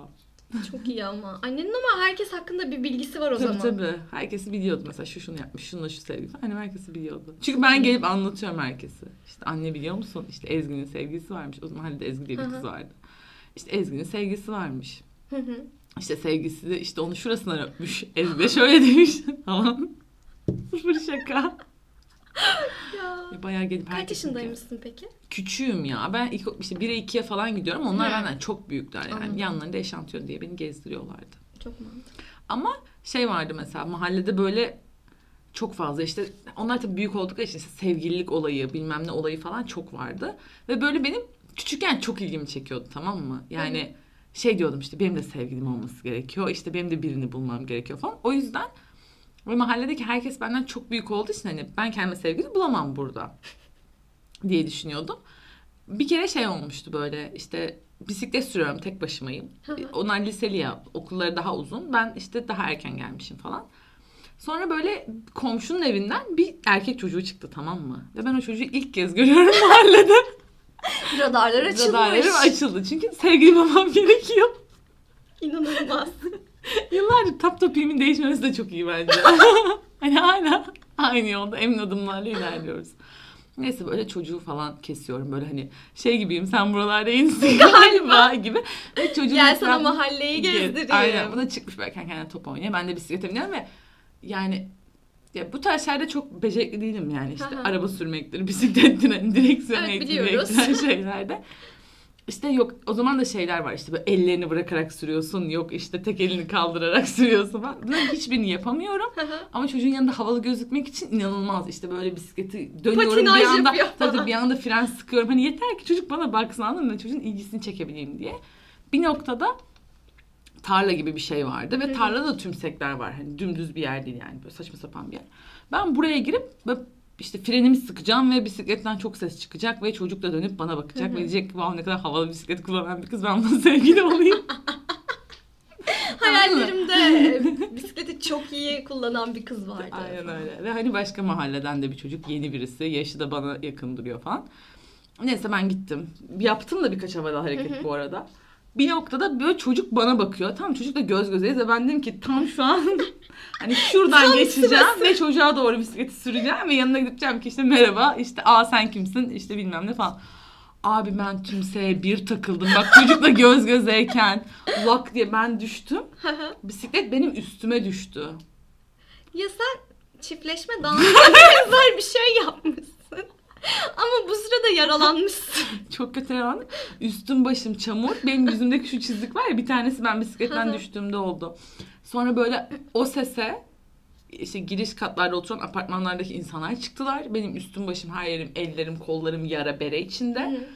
Çok iyi ama. Annenin ama herkes hakkında bir bilgisi var o tabii zaman. tabii. Herkesi biliyordu mesela şu şunu yapmış, şununla şu sevgili. Annem herkesi biliyordu. Çünkü ben gelip anlatıyorum herkesi. İşte anne biliyor musun? İşte Ezgi'nin sevgilisi varmış. O zaman hani de Ezgi diye bir kız vardı. İşte Ezgi'nin sevgilisi varmış. Hı hı. İşte sevgilisi de işte onu şurasından öpmüş. Ezgi de şöyle demiş falan. Sıfır şaka. ya. Ya Bayağı gelip Kaç yaşındaymışsın peki? Küçüğüm ya. Ben ilk, işte 1'e 2'ye falan gidiyorum. Onlar Hı. benden çok büyükler yani. Anladım. Yanlarında eşantiyon diye beni gezdiriyorlardı. Çok mantıklı. Ama şey vardı mesela mahallede böyle çok fazla işte onlar tabii büyük oldukları için işte sevgililik olayı bilmem ne olayı falan çok vardı. Ve böyle benim küçükken çok ilgimi çekiyordu tamam mı? Yani şey diyordum işte benim de sevgilim olması gerekiyor. işte benim de birini bulmam gerekiyor falan. O yüzden ve mahalledeki herkes benden çok büyük olduğu için hani ben kendime sevgili bulamam burada diye düşünüyordum. Bir kere şey olmuştu böyle işte bisiklet sürüyorum tek başımayım. Onlar liseli ya okulları daha uzun. Ben işte daha erken gelmişim falan. Sonra böyle komşunun evinden bir erkek çocuğu çıktı tamam mı? Ve ben o çocuğu ilk kez görüyorum mahallede. Radarlar açılmış. Radarlarım açıldı. Çünkü sevgili bulmam gerekiyor. İnanılmaz. Yıllardır tap topiğimin değişmemesi de çok iyi bence. hani hala aynı yolda emin adımlarla ilerliyoruz. Neyse böyle çocuğu falan kesiyorum. Böyle hani şey gibiyim sen buralarda yenisin galiba gibi. Ve çocuğun Gel sana etrafında- mahalleyi Gez- gezdireyim. Aynen. Bu da çıkmış kendi kendine top oynuyor. Ben de bisiklete biniyorum ve yani ya bu tarz şeylerde çok becerikli değilim yani işte hı. araba sürmektir, bisiklettir, hani direksiyon Evet, eğitimi şeylerde. İşte yok o zaman da şeyler var işte böyle ellerini bırakarak sürüyorsun yok işte tek elini kaldırarak sürüyorsun falan. Bunların hiçbirini yapamıyorum. Ama çocuğun yanında havalı gözükmek için inanılmaz. İşte böyle bisikleti dönüyorum Patinaj bir anda tabii bir anda fren sıkıyorum. Hani yeter ki çocuk bana baksın anladın mı? Çocuğun ilgisini çekebileyim diye. Bir noktada tarla gibi bir şey vardı ve tarlada da tümsekler var. Hani dümdüz bir yer değil yani böyle saçma sapan bir yer. Ben buraya girip böyle işte frenimi sıkacağım ve bisikletten çok ses çıkacak ve çocuk da dönüp bana bakacak ve diyecek ki wow ne kadar havalı bisiklet kullanan bir kız ben bununla sevgili olayım. Hayallerimde bisikleti çok iyi kullanan bir kız vardı. Aynen öyle. Ve hani başka mahalleden de bir çocuk yeni birisi. Yaşı da bana yakın duruyor falan. Neyse ben gittim. Yaptım da birkaç havada hareket bu arada. Bir noktada böyle çocuk bana bakıyor. Tam çocukla göz gözeyiz ve ben dedim ki tam şu an hani şuradan Tam geçeceğim sırası. ve çocuğa doğru bisikleti süreceğim ve yanına gideceğim ki işte merhaba işte aa sen kimsin işte bilmem ne falan. Abi ben tümseye bir takıldım. Bak çocukla göz gözeyken lak diye ben düştüm. Bisiklet benim üstüme düştü. ya sen çiftleşme dansına benzer bir şey yapmışsın. Ama bu sırada yaralanmışsın. Çok kötü yaralandım. Üstüm başım çamur. Benim yüzümdeki şu çizik var ya bir tanesi ben bisikletten düştüğümde oldu. Sonra böyle o sese işte giriş katlarda oturan apartmanlardaki insanlar çıktılar. Benim üstüm başım her yerim ellerim kollarım yara bere içinde.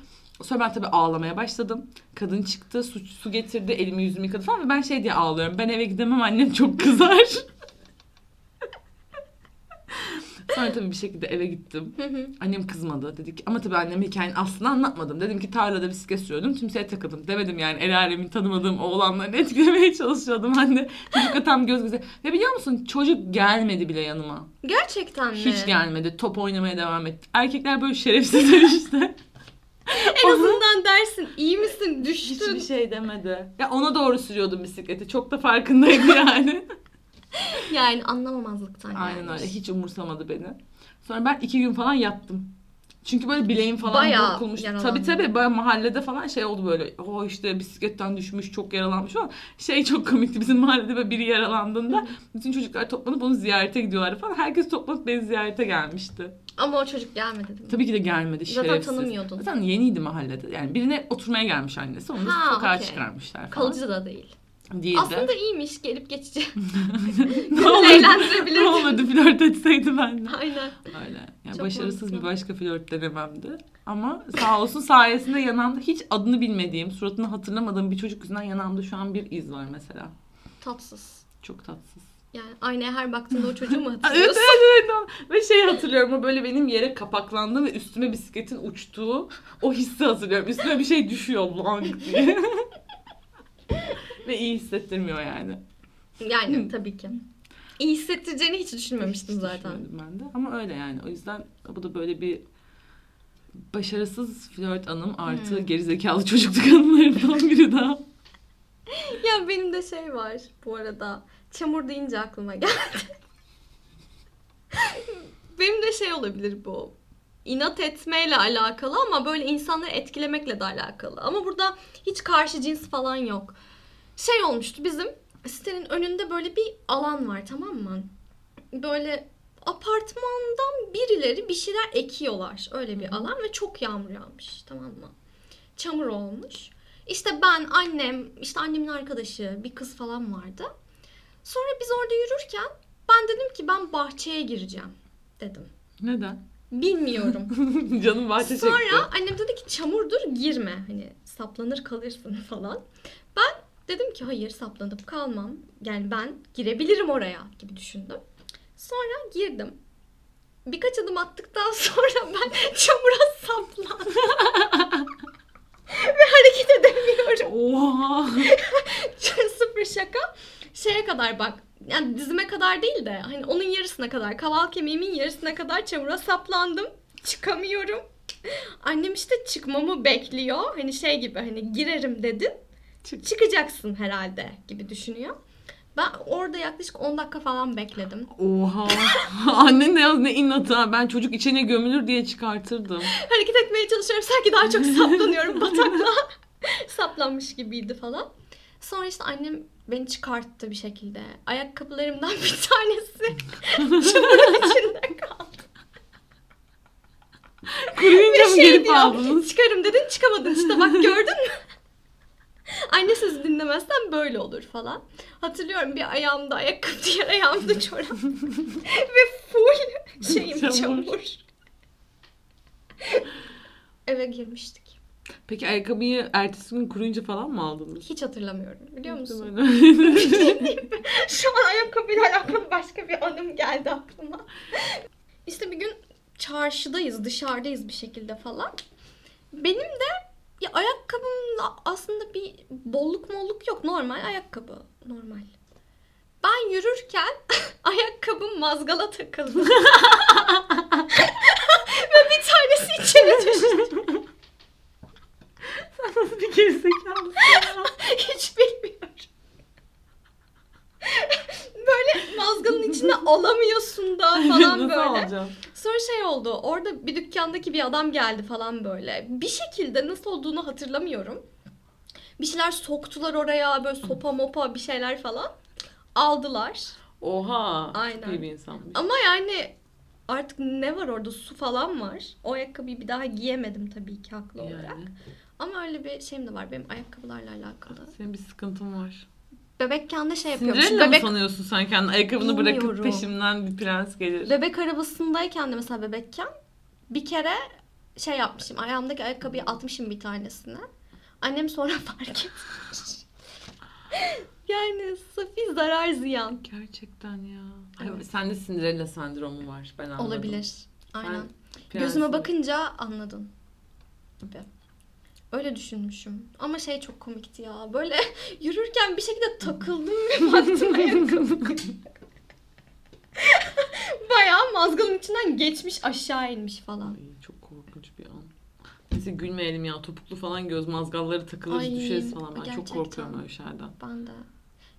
Sonra ben tabii ağlamaya başladım. Kadın çıktı su, su getirdi elimi yüzümü yıkadı falan ve ben şey diye ağlıyorum. Ben eve gidemem annem çok kızar. Sonra tabii bir şekilde eve gittim. Annem kızmadı. Dedik ki ama tabii anneme hikayenin aslını anlatmadım. Dedim ki tarlada bisiklet sürüyordum. Tümseye takıldım. Demedim yani el alemin tanımadığım oğlanlarını etkilemeye çalışıyordum anne. Çocukla tam göz göze. Ve biliyor musun çocuk gelmedi bile yanıma. Gerçekten mi? Hiç gelmedi. Top oynamaya devam etti. Erkekler böyle şerefsizler işte. En azından dersin iyi misin düştün. Hiçbir şey demedi. Ya ona doğru sürüyordum bisikleti. Çok da farkındaydı yani. Yani anlamamazlıktan Aynen gelmiş. öyle. Hiç umursamadı beni. Sonra ben iki gün falan yattım. Çünkü böyle bileğim falan Bayağı. Tabii tabii bayağı mahallede falan şey oldu böyle. O işte bisikletten düşmüş çok yaralanmış falan. Şey çok komikti bizim mahallede böyle biri yaralandığında bütün çocuklar toplanıp onu ziyarete gidiyorlardı falan. Herkes toplanıp beni ziyarete gelmişti. Ama o çocuk gelmedi değil mi? Tabii ki de gelmedi Zaten şerefsiz. tanımıyordun. Zaten yeniydi mahallede. Yani birine oturmaya gelmiş annesi. Onu da Ha, sokağa okey. çıkarmışlar falan. Kalıcı da değil. Değildi. Aslında iyiymiş gelip geçici. ne olurdu, ne olurdu flört etseydi benden. Aynen. Öyle. Yani Çok başarısız mantıklı. bir başka flört denememdi. Ama sağ olsun sayesinde yanağımda hiç adını bilmediğim, suratını hatırlamadığım bir çocuk yüzünden yanağımda şu an bir iz var mesela. Tatsız. Çok tatsız. Yani aynaya her baktığında o çocuğu mu Aa, Evet hatırlıyorsun? evet evet. Ve şeyi hatırlıyorum o böyle benim yere kapaklandı ve üstüme bisikletin uçtuğu o hissi hatırlıyorum. Üstüme bir şey düşüyor lang diye. ve iyi hissettirmiyor yani. Yani tabii ki. İyi hissettireceğini hiç düşünmemiştim Hiç zaten. ben de. Ama öyle yani. O yüzden bu da böyle bir başarısız flört anım artı Hmm. gerizekalı çocukluk anılarından biri daha. Ya benim de şey var bu arada. Çamur deyince aklıma geldi. benim de şey olabilir bu. İnat etmeyle alakalı ama böyle insanları etkilemekle de alakalı. Ama burada hiç karşı cins falan yok. Şey olmuştu bizim sitenin önünde böyle bir alan var tamam mı? Böyle apartmandan birileri bir şeyler ekiyorlar. Öyle bir alan ve çok yağmur yağmış tamam mı? Çamur olmuş. İşte ben, annem, işte annemin arkadaşı, bir kız falan vardı. Sonra biz orada yürürken ben dedim ki ben bahçeye gireceğim dedim. Neden? Bilmiyorum. Canım bahçe Sonra çekti. annem dedi ki çamurdur girme. Hani saplanır kalırsın falan. Ben dedim ki hayır saplanıp kalmam. Yani ben girebilirim oraya gibi düşündüm. Sonra girdim. Birkaç adım attıktan sonra ben çamura saplandım. Ve hareket edemiyorum. Oha. Sıfır şaka. Şeye kadar bak. Yani dizime kadar değil de hani onun yarısına kadar kaval kemiğimin yarısına kadar çamura saplandım. Çıkamıyorum. Annem işte çıkmamı bekliyor. Hani şey gibi hani girerim dedin. Çık. Çıkacaksın herhalde gibi düşünüyor. Ben orada yaklaşık 10 dakika falan bekledim. Oha. Annen ne yaz ne inatı ha. Ben çocuk içine gömülür diye çıkartırdım. Hareket etmeye çalışıyorum. Sanki daha çok saplanıyorum bataklığa. Saplanmış gibiydi falan. Sonra işte annem beni çıkarttı bir şekilde. Ayakkabılarımdan bir tanesi çamurun içinde kaldı. Kuruyunca mı şey gelip aldınız? Çıkarım dedin çıkamadın işte bak gördün mü? Anne sözü dinlemezsen böyle olur falan. Hatırlıyorum bir ayağımda ayakkabı diğer ayağımda çorap. Ve full şeyim Çamur. çamur. Eve girmiştik. Peki ayakkabıyı ertesi gün kuruyunca falan mı aldınız? Hiç hatırlamıyorum biliyor musun? Şu an ayakkabıyla alakalı başka bir anım geldi aklıma. İşte bir gün çarşıdayız, dışarıdayız bir şekilde falan. Benim de ya ayakkabımda aslında bir bolluk molluk yok. Normal ayakkabı. Normal. Ben yürürken ayakkabım mazgala takıldı. Ve bir tanesi içeri düştü. Sen nasıl bir gerizekalısın ya? Hiç bilmiyorum. Böyle mazganın içine alamıyorsun da falan Nasıl böyle. alacağım? Sonra şey oldu. Orada bir dükkandaki bir adam geldi falan böyle. Bir şekilde nasıl olduğunu hatırlamıyorum. Bir şeyler soktular oraya böyle sopa mopa bir şeyler falan. Aldılar. Oha. Aynen. İyi bir insanmış. Ama yani artık ne var orada su falan var. O ayakkabıyı bir daha giyemedim tabii ki haklı olarak. Yani. Ama öyle bir şeyim de var benim ayakkabılarla alakalı. Senin bir sıkıntın var. Bebekken de şey yapıyormuş. Cinderella Bebek mı sanıyorsun sen kendi ayakkabını bırakıp Bilmiyorum. peşimden bir prens gelir? Bebek arabasındayken de mesela bebekken bir kere şey yapmışım. Ayağımdaki ayakkabıyı atmışım bir tanesine. Annem sonra fark etmiş. yani Safi zarar ziyan. Gerçekten ya. Evet. Ay, Sende Cinderella sendromu var. Ben anladım. Olabilir. Aynen. Gözüme bakınca anladın. Gibi. Öyle düşünmüşüm. Ama şey çok komikti ya. Böyle yürürken bir şekilde takıldım ve baktım ayakkabı. Bayağı mazgalın içinden geçmiş aşağı inmiş falan. Ay, çok korkunç bir an. Neyse gülmeyelim ya. Topuklu falan göz mazgalları takılırız Ay, düşeriz falan. Ben çok korkuyorum öyle şeylerden. Ben de.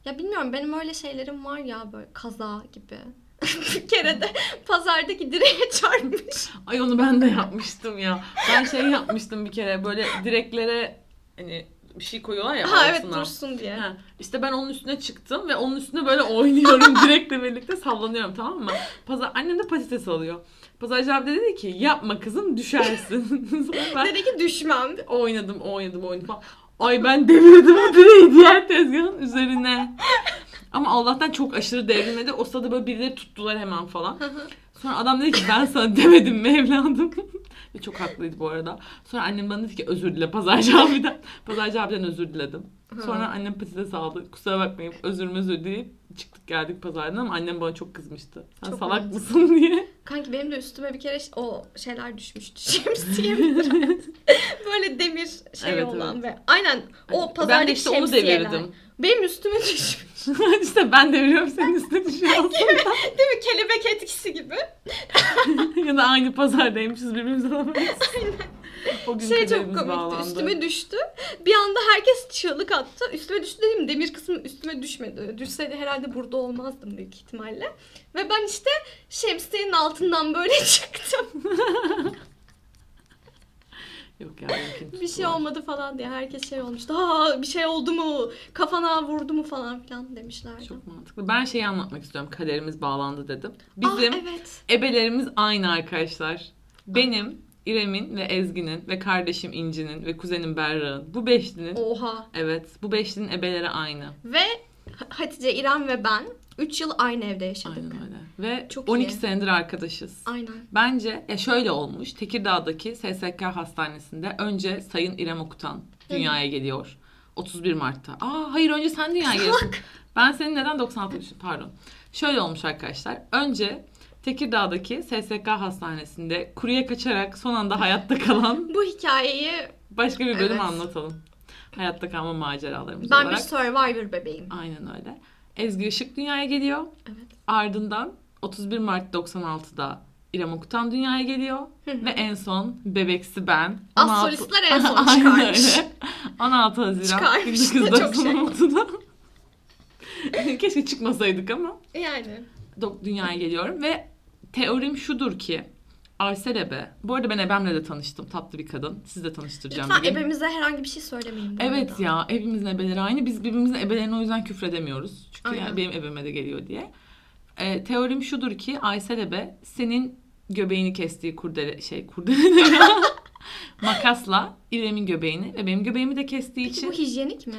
Ya bilmiyorum benim öyle şeylerim var ya böyle kaza gibi. bir kere de pazardaki direğe çarpmış. Ay onu ben de yapmıştım ya. Ben şey yapmıştım bir kere böyle direklere hani bir şey koyuyorlar ya ha evet altına. dursun diye. Ha, işte ben onun üstüne çıktım ve onun üstüne böyle oynuyorum direkle birlikte sallanıyorum tamam mı? Pazar annem de patates alıyor. Pazarcı abi de dedi ki yapma kızım düşersin. Ben Dedi ki düşmem. oynadım oynadım oynadım. Ay ben devirdim o direği diğer tezgahın üzerine. Ama Allah'tan çok aşırı devrilmedi. O sırada böyle birileri tuttular hemen falan. Sonra adam dedi ki ben sana demedim mi evladım? Ve çok haklıydı bu arada. Sonra annem bana dedi ki özür dile pazarcı abiden. Pazarcı abiden özür diledim. Sonra annem patates aldı. Kusura bakmayın özür özür deyip çıktık geldik pazardan ama annem bana çok kızmıştı. Sen Çok salak mısın diye. Kanki benim de üstüme bir kere o şeyler düşmüştü. Şemsiye? Böyle demir şey Evet, olan ve aynen o ben pazardaki de işte onu devirdim. Benim üstüme düşmüş. işte ben deviriyorum senin üstüne düşüyor aslında. Değil mi? Kelebek etkisi gibi. ya da aynı pazardaymışız birbirimize alamayız. O gün Şey çok komikti. bağlandı. Üstüme düştü. Bir anda herkes çığlık attı. Üstüme düştü dedim demir kısmı üstüme düşmedi. Düşseydi herhalde burada olmazdım büyük ihtimalle. Ve ben işte şemsiyenin altından böyle çıktım. Yok ya bir şey olmadı falan diye. Herkes şey olmuştu. Ha bir şey oldu mu? Kafana vurdu mu falan filan demişlerdi. Çok mantıklı. Ben şeyi anlatmak istiyorum. Kaderimiz bağlandı dedim. Ah, Bizim evet. ebelerimiz aynı arkadaşlar. Benim, İrem'in ve Ezgi'nin ve kardeşim İnci'nin ve kuzenim Berra'nın. Bu beşlinin. Oha. Evet. Bu beşlinin ebeleri aynı. Ve Hatice, İrem ve ben 3 yıl aynı evde yaşadık. Aynen öyle. Ve Çok 12 iyi. senedir arkadaşız. Aynen. Bence ya şöyle olmuş. Tekirdağ'daki SSK hastanesinde önce Sayın İrem Okutan dünyaya geliyor. 31 Mart'ta. Aa hayır önce sen dünyaya geliyorsun. Ben senin neden 96 düşün? Pardon. Şöyle olmuş arkadaşlar. Önce Tekirdağ'daki SSK hastanesinde kuruya kaçarak son anda hayatta kalan Bu hikayeyi başka bir bölüm Evet. anlatalım. Hayatta kalma maceralarımız ben bir olarak. Survivor bebeğim. Aynen öyle. Ezgi Işık dünyaya geliyor. Evet. Ardından 31 Mart 96'da İrem Okutan dünyaya geliyor. Ve en son bebeksi ben. Astrolistler en son çıkarmış. öyle. 16 Haziran Çıkarmış da çok şey. 1996'da. Keşke çıkmasaydık ama. Yani. Dünyaya geliyorum ve teorim şudur ki Aysel Ebe. Bu arada ben Ebem'le de tanıştım. Tatlı bir kadın. Siz de tanıştıracağım Lütfen bir gün. ebemize herhangi bir şey söylemeyin. Evet arada. ya evimizin ebeleri aynı. Biz birbirimizin ebelerine o yüzden küfredemiyoruz. Çünkü Aynen. yani benim ebeme de geliyor diye. Ee, teorim şudur ki Aysel ebe senin göbeğini kestiği kurdele şey kurdele makasla İrem'in göbeğini ve benim göbeğimi de kestiği Peki için bu hijyenik mi?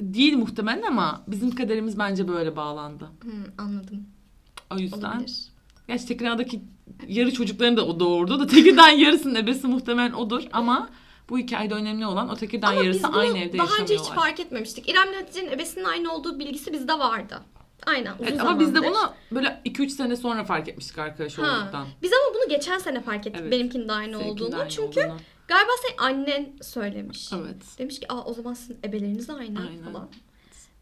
değil muhtemelen ama bizim kaderimiz bence böyle bağlandı. Hmm, anladım. O yüzden Olabilir. Gerçi Tekirdağ'daki yarı çocuklarını da o doğurdu da Tekirdağ yarısının ebesi muhtemelen odur ama bu hikayede önemli olan o Tekirdağ Ama yarısı aynı evde daha önce yaşamıyorlar. hiç fark etmemiştik. İrem'le Hatice'nin ebesinin aynı olduğu bilgisi bizde vardı. Aynen uzun Evet, ama biz de bunu böyle 2-3 sene sonra fark etmiştik arkadaş Ha. olduktan. Biz ama bunu geçen sene fark ettik Evet. benimkinin de aynı Seninkinin olduğunu. aynı Çünkü olduğunu. galiba sen annen söylemiş. Evet. Demiş ki Aa, o zaman sizin ebeleriniz aynı Aynen. falan.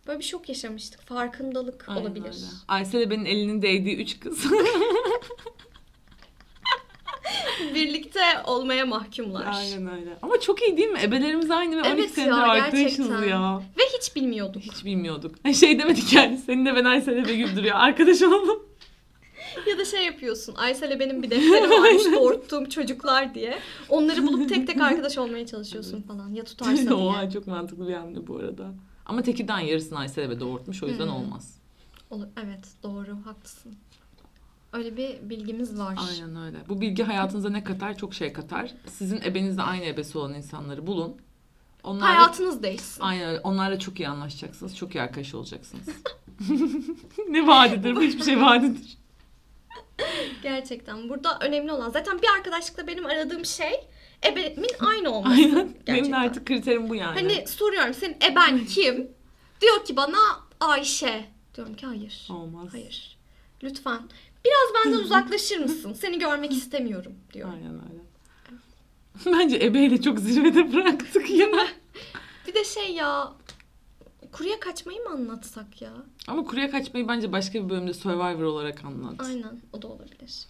Böyle bir şok yaşamıştık. Farkındalık Aynen olabilir. öyle. Aysel Ebe'nin elinin değdiği 3 kız. Birlikte olmaya mahkumlar. Aynen öyle. Ama çok iyi değil mi? Ebelerimiz aynı ve 12 Evet senedir ya, arkadaşız gerçekten. ya. Ve hiç bilmiyorduk. Hiç bilmiyorduk. Şey demedik yani senin de ben Aysel Ebe gibi duruyor. Arkadaş olalım. Ya da şey yapıyorsun. Aysel'e benim bir defteri varmış doğurttuğum çocuklar diye. Onları bulup tek tek arkadaş olmaya çalışıyorsun falan. Ya tutarsa diye. Oha çok mantıklı bir hamle bu arada. Ama Tekirdağ yarısını Aysel Ebe doğurtmuş o yüzden Hmm. olmaz. Olur. Evet doğru haklısın. Öyle bir bilgimiz var. Aynen öyle. Bu bilgi hayatınıza ne katar? Çok şey katar. Sizin ebenizde aynı ebesi olan insanları bulun. Onlarla, Hayatınız değişsin. Aynen öyle. Onlarla çok iyi anlaşacaksınız. Çok iyi arkadaş olacaksınız. ne vaadidir? Bu hiçbir şey vaadidir. Gerçekten. Burada önemli olan zaten bir arkadaşlıkla benim aradığım şey ebemin aynı olması. Aynen. Benim Gerçekten. de artık kriterim bu yani. Hani soruyorum senin eben kim? Diyor ki bana Ayşe. Diyorum ki hayır. Olmaz. Hayır. Lütfen. Biraz benden uzaklaşır mısın? Seni görmek istemiyorum diyor. Aynen öyle. Bence ebeyle çok zirvede bıraktık ya. Bir de şey ya kuruya kaçmayı mı anlatsak ya? Ama kuruya kaçmayı bence başka bir bölümde Survivor olarak anlat. Aynen o da olabilir.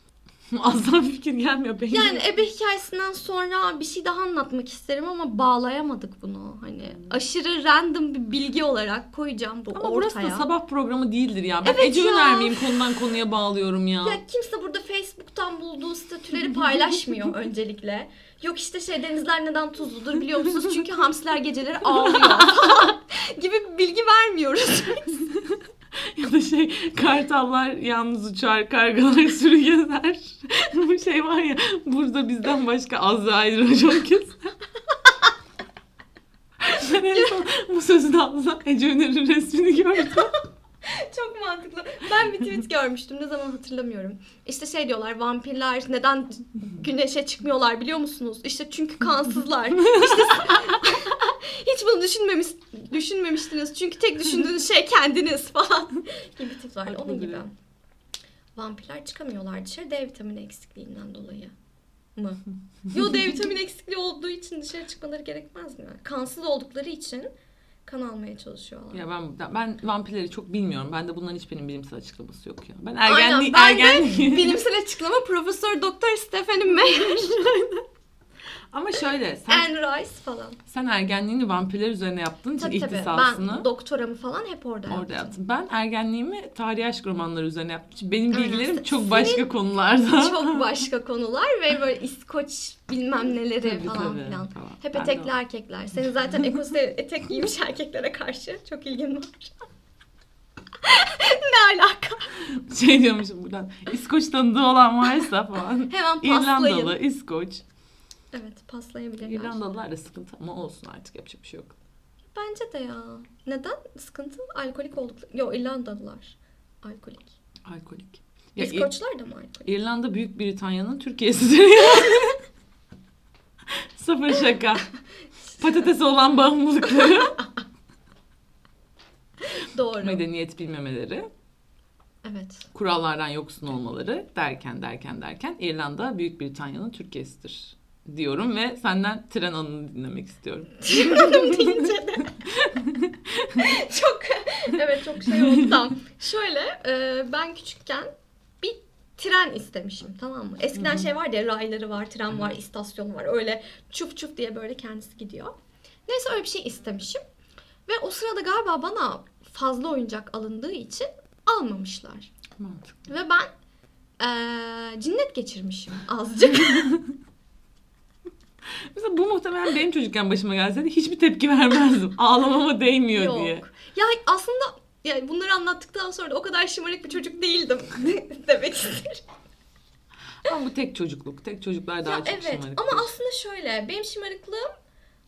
Bir fikir gelmiyor benim. Yani ebe hikayesinden sonra bir şey daha anlatmak isterim ama bağlayamadık bunu. Hani aşırı random bir bilgi olarak koyacağım bu Ama ortaya. burası da sabah programı değildir ya. Ben Evet Ece ya. Öner miyim konudan konuya bağlıyorum ya. Ya kimse burada Facebook'tan bulduğu statüleri paylaşmıyor öncelikle. Yok işte şey denizler neden tuzludur biliyor musunuz? Çünkü hamsiler geceleri ağlıyor gibi bilgi vermiyoruz. Ya da şey kartallar yalnız uçar, kargalar sürü gezer. Bu şey var ya burada bizden başka Azrail racon keser. ben en son bu sözün altında Ece Öner'in resmini gördüm. Çok mantıklı. Ben bir tweet görmüştüm. Ne zaman hatırlamıyorum. İşte şey diyorlar vampirler neden güneşe çıkmıyorlar biliyor musunuz? İşte çünkü kansızlar. İşte hiç bunu düşünmemiş düşünmemiştiniz. Çünkü tek düşündüğünüz şey kendiniz falan gibi tweet vardı. Onun Haklı gibi. Vampirler çıkamıyorlar dışarı D vitamini eksikliğinden dolayı mı? Yo D vitamini eksikliği olduğu için dışarı çıkmaları gerekmez mi? Kansız oldukları için kan almaya çalışıyorlar. Ya ben ben vampirleri çok bilmiyorum. Ben de bunların hiçbirinin bilimsel açıklaması yok ya. Ben Aynen, de ergenliği. Bilimsel açıklama Profesör Doktor Stephen Meyer, Ama şöyle sen Anne Rice falan. sen ergenliğini vampirler üzerine yaptığın için Tabii tabii. ihtisasını Ben doktoramı falan hep orada, orada yaptım. yaptım. Ben ergenliğimi tarihi aşk romanları üzerine yaptım. Çünkü benim Aynen. bilgilerim Se- çok senin başka konularda. Çok başka konular ve böyle İskoç bilmem neleri Tabii, falan tabii, filan. falan. Hep Ben etekli erkekler. Senin zaten ekosite etek giymiş erkeklere karşı çok ilgin var. ne alaka? Şey diyormuşum buradan. İskoç tanıdığı olan varsa falan. Hemen paslayın. İrlandalı, İskoç. Evet paslayabilirler. İrlandalılar da sıkıntı ama olsun artık yapacak bir şey yok. Bence de ya. Neden? Sıkıntı alkolik oldukları. Yok İrlandalılar. Alkolik. Alkolik. Ya, İskoçlar da mı alkolik? İrlanda Büyük Britanya'nın Türkiye'sidir. Sıfır şaka. Patatese olan bağımlılıkları. Doğru. Medeniyet bilmemeleri. Evet. kurallardan yoksun olmaları derken derken derken İrlanda Büyük Britanya'nın Türkiye'sidir diyorum ve senden tren anını dinlemek istiyorum. Hanım deyince de. çok evet çok şey oldu. Tamam. Şöyle e, ben küçükken bir tren istemişim tamam mı? Eskiden şey var ya rayları var, tren var, istasyonu var. Öyle çuf çuf diye böyle kendisi gidiyor. Neyse öyle bir şey istemişim. Ve o sırada galiba bana fazla oyuncak alındığı için almamışlar. Mantıklı. Ve ben eee cinnet geçirmişim azıcık. Mesela bu muhtemelen benim çocukken başıma gelseydi hiçbir tepki vermezdim. Ağlamama değmiyor Yok. diye. Ya aslında yani bunları anlattıktan sonra da o kadar şımarık bir çocuk değildim demek isterim. Ama bu tek çocukluk. Tek çocuklar daha ya çok evet şımarıktır. ama aslında şöyle benim şımarıklığım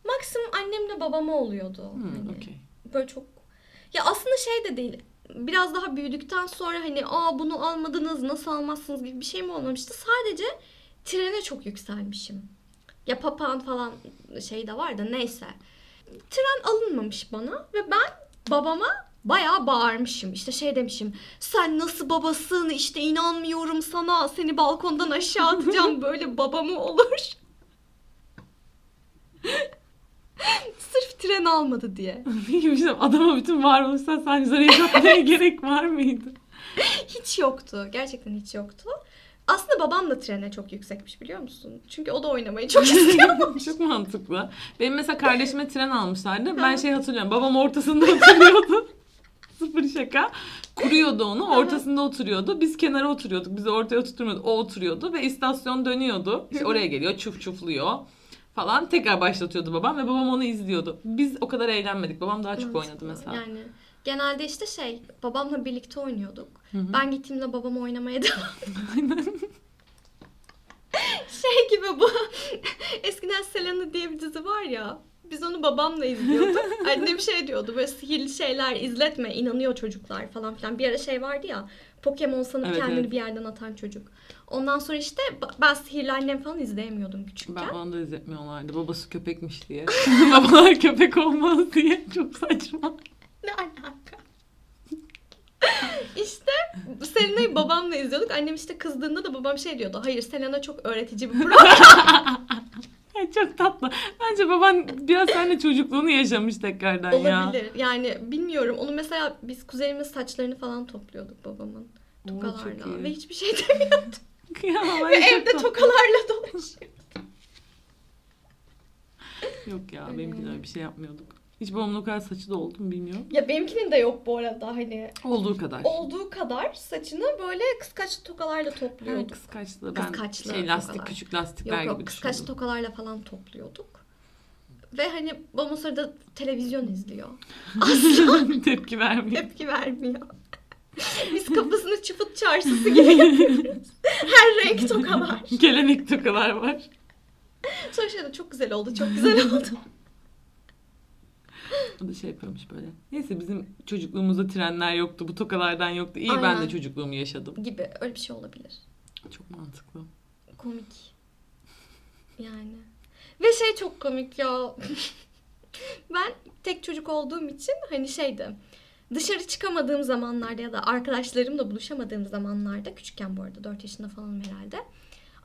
maksimum annemle babama oluyordu. Hmm, Hani okey. Böyle çok ya aslında şey de değil. Biraz daha büyüdükten sonra hani aa bunu almadınız nasıl almazsınız gibi bir şey mi olmamıştı. Sadece trene çok yükselmişim. Ya papağan falan şey de var da neyse. Tren alınmamış bana ve ben babama bayağı bağırmışım. İşte şey demişim. Sen nasıl babasın? İşte inanmıyorum sana. Seni balkondan aşağı atacağım. Böyle baba mı olur? Sırf tren almadı diye. Peki adama bütün varoluşsal sancıları yaşatmaya gerek var mıydı? Hiç yoktu. Gerçekten hiç yoktu. Aslında babam da trene çok yüksekmiş biliyor musun? Çünkü o da oynamayı çok istiyor. Çok mantıklı. Benim mesela kardeşime tren almışlardı. Ben şey hatırlıyorum. Babam ortasında oturuyordu. Sıfır şaka. Kuruyordu onu. Ortasında oturuyordu. Biz kenara oturuyorduk. Bizi ortaya oturtmuyordu. O oturuyordu ve istasyon dönüyordu. İşte oraya geliyor. Çuf çufluyor falan. Tekrar başlatıyordu babam ve babam onu izliyordu. Biz o kadar eğlenmedik. Babam daha çok oynadı mesela. Yani genelde işte şey babamla birlikte oynuyorduk. Hı hı. Ben gittiğimde babam oynamaya devam Şey gibi bu. Eskiden Selena diye bir dizi var ya. Biz onu babamla izliyorduk. Annem şey diyordu böyle sihirli şeyler izletme inanıyor çocuklar falan filan. Bir ara şey vardı ya Pokemon sanıp Evet, kendini evet. bir yerden atan çocuk. Ondan sonra işte ben sihirli annem falan izleyemiyordum küçükken. Ben bana da izletmiyorlardı. Babası köpekmiş diye. Babalar köpek olmaz diye. Çok saçma. Ne alaka? işte Selena'yı babamla izliyorduk. Annem işte kızdığında da babam şey diyordu. Hayır Selena çok öğretici bir program. Çok tatlı. Bence baban biraz seninle çocukluğunu yaşamış tekrardan ya. Olabilir. Yani bilmiyorum. Onu mesela biz kuzenimin saçlarını falan topluyorduk babamın. Tokalarla. Ve hiçbir şey demiyorduk. Ya, Ve evde tatlı. tokalarla dolaşıyor. Yok ya benimkiler bir şey yapmıyorduk. Hiç babamın o kadar saçı da oldu mu bilmiyorum. Ya benimkinin de yok bu arada hani. Olduğu kadar. Olduğu kadar saçını böyle kıskaç tokalarla topluyorduk. kıskaçlı. Ben Kıskaçlı şey lastik tokalar. küçük lastikler Yok yok gibi kıskaç düşündüm. tokalarla falan topluyorduk. Ve hani babam o sırada televizyon izliyor. Asla Tepki vermiyor. tepki vermiyor. Biz kafasını çıfıt çarşısı gibi yapıyoruz. Her renk toka var. Gelenek tokalar var. Sonra şey de çok güzel oldu, çok güzel oldu. O da şey yapıyormuş böyle. Neyse bizim çocukluğumuzda trenler yoktu. Bu tokalardan yoktu. İyi ben Aynen. de çocukluğumu yaşadım. gibi öyle bir şey olabilir. Çok mantıklı. Komik. Yani. Ve şey çok komik ya. ben tek çocuk olduğum için hani şeydi. Dışarı çıkamadığım zamanlarda ya da arkadaşlarımla buluşamadığım zamanlarda küçükken bu arada 4 yaşında falan herhalde.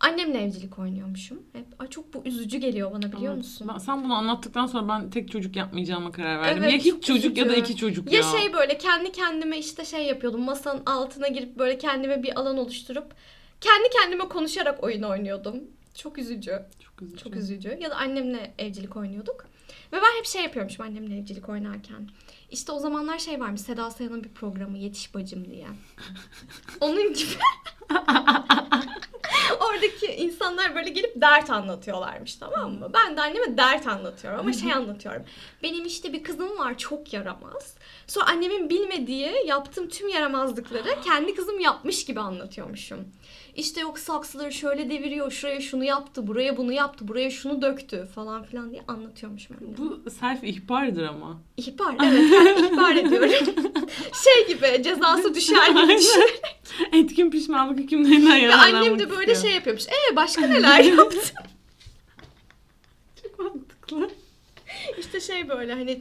Annemle evcilik oynuyormuşum. Hep ay çok bu üzücü geliyor bana biliyor Ama musun? ben- sen bunu anlattıktan sonra ben tek çocuk yapmayacağıma karar verdim. Evet, ya hiç çocuk ya da üzücü. iki çocuk Ya ya. şey böyle kendi kendime işte şey yapıyordum. Masanın altına girip böyle kendime bir alan oluşturup kendi kendime konuşarak oyun oynuyordum. Çok üzücü. Çok üzücü. Çok üzücü. Ya da annemle evcilik oynuyorduk. Ve ben hep şey yapıyormuşum annemle evcilik oynarken. İşte o zamanlar şey varmış Seda Sayan'ın bir programı Yetiş Bacım diye. Onun gibi. Oradaki insanlar böyle gelip dert anlatıyorlarmış tamam mı? Ben de anneme dert anlatıyorum ama şey anlatıyorum. Benim işte bir kızım var çok yaramaz. Sonra annemin bilmediği yaptığım tüm yaramazlıkları kendi kızım yapmış gibi anlatıyormuşum. İşte yok saksıları şöyle deviriyor, şuraya şunu yaptı, buraya bunu yaptı, buraya şunu döktü falan filan diye anlatıyormuşum annem. Bu self ihbardır ama. İhbar, evet ben ihbar ediyorum. şey gibi cezası düşer gibi düşün. Etkin pişmanlık hükümlerinden yararlanmak annem de böyle istiyor. şey yapıyormuş. Ee başka neler yaptın? Çok mantıklı. işte şey böyle hani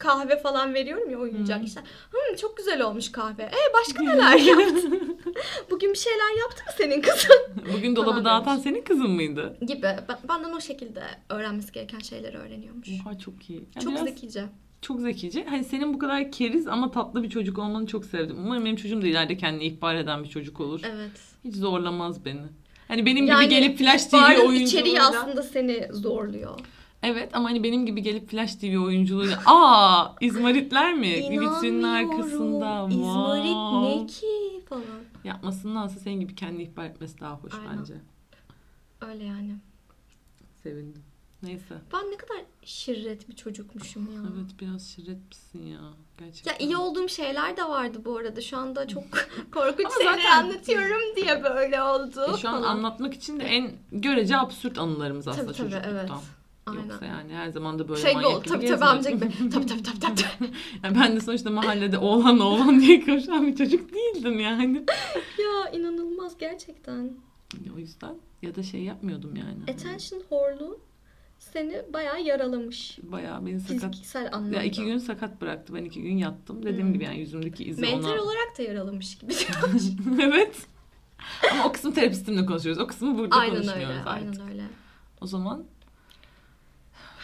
kahve falan veriyorum ya oyuncak Hmm. işte. Hım çok güzel olmuş kahve. Ee başka neler yaptın? Bugün bir şeyler yaptı mı senin kızın? Bugün dolabı Falan dağıtan demiş. senin kızın mıydı? Gibi. Ben- Benden o şekilde öğrenmesi gereken şeyleri öğreniyormuş. Oha çok iyi. Ya Çok biraz zekice. Çok zekice. Hani senin bu kadar keriz ama tatlı bir çocuk olmanı çok sevdim. Umarım benim çocuğum da ileride kendini ihbar eden bir çocuk olur. Evet. Hiç zorlamaz beni. Hani benim Yani gibi gelip Flash TV oyunculuğuyla... içeriği aslında seni zorluyor. Evet ama hani benim gibi gelip Flash TV oyunculuğuyla... Aa İzmaritler mi? Vitrinin arkasında. İzmarit Wow. ne ki falan. Yapmasındansa senin gibi kendi ihbar etmesi daha hoş Aynen. bence. Öyle yani. Sevindim. Neyse. Ben ne kadar şirret bir çocukmuşum ya. Evet biraz şirretmişsin ya. Gerçekten. Ya iyi olduğum şeyler de vardı bu arada. Şu anda çok korkunç Ama şeyler zaten- anlatıyorum diye böyle oldu. E, şu an falan. anlatmak için de en görece absürt anılarımız aslında Tabii tabii çocukluktan. evet. Aynen. Yoksa yani her zaman da böyle şey manyak gibi Tabii tabii amca gibi. Tabii tabii tabii tabii. Yani ben de sonuçta mahallede oğlan oğlan diye koşan bir çocuk değildim yani. ya inanılmaz gerçekten. O yüzden ya da şey yapmıyordum yani. Attention horluğu seni bayağı yaralamış. Bayağı beni sakat. Fiziksel anlamda. Ya iki gün sakat bıraktı. Ben iki gün yattım. Dediğim Hmm. gibi yani yüzümdeki izi Mental ona... olarak da yaralamış gibi. evet. Ama o kısmı terapistimle konuşuyoruz. O kısmı burada aynen konuşmuyoruz öyle. artık. Aynen öyle. O zaman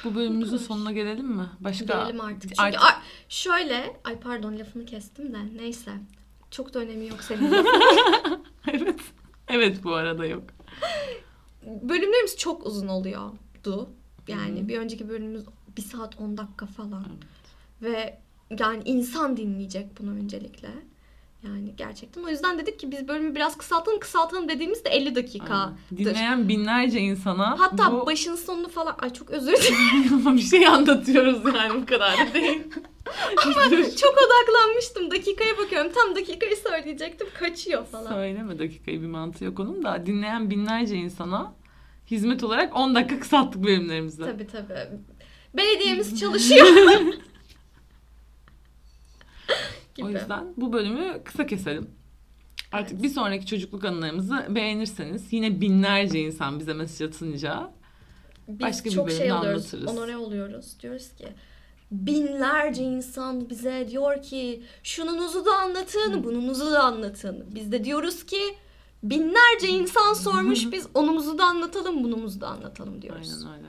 bu bölümümüzün sonuna gelelim mi? Başka Gelelim artık. Çünkü Artık- ar- şöyle, ay pardon lafını kestim de neyse. Çok da önemi yok senin evet. Evet bu arada yok. Bölümlerimiz çok uzun oluyordu. Yani Hı. bir önceki bölümümüz bir saat 10 dakika falan. Evet. Ve yani insan dinleyecek bunu öncelikle. Yani gerçekten. O yüzden dedik ki biz bölümü biraz kısaltalım. Kısaltalım dediğimizde 50 dakika. Dinleyen binlerce insana Hatta bu başın sonunu falan ay çok özür dilerim. Ama bir şey anlatıyoruz yani bu kadar da değil. çok odaklanmıştım. Dakikaya bakıyorum. Tam dakikayı söyleyecektim. Kaçıyor falan. Söyleme dakikayı bir mantığı yok onun da dinleyen binlerce insana hizmet olarak 10 dakika kısalttık bölümlerimizi. Tabii tabii. Belediyemiz çalışıyor. gibi. O yüzden bu bölümü kısa keselim. Artık Evet. bir sonraki çocukluk anılarımızı beğenirseniz yine binlerce insan bize mesaj atınca Biz başka bir çok şey bölümde alıyoruz. anlatırız. Onore oluyoruz. Diyoruz ki binlerce insan bize diyor ki şununuzu da anlatın, bununuzu da anlatın. Biz de diyoruz ki binlerce insan sormuş biz onumuzu da anlatalım, bunumuzu da anlatalım diyoruz. aynen öyle.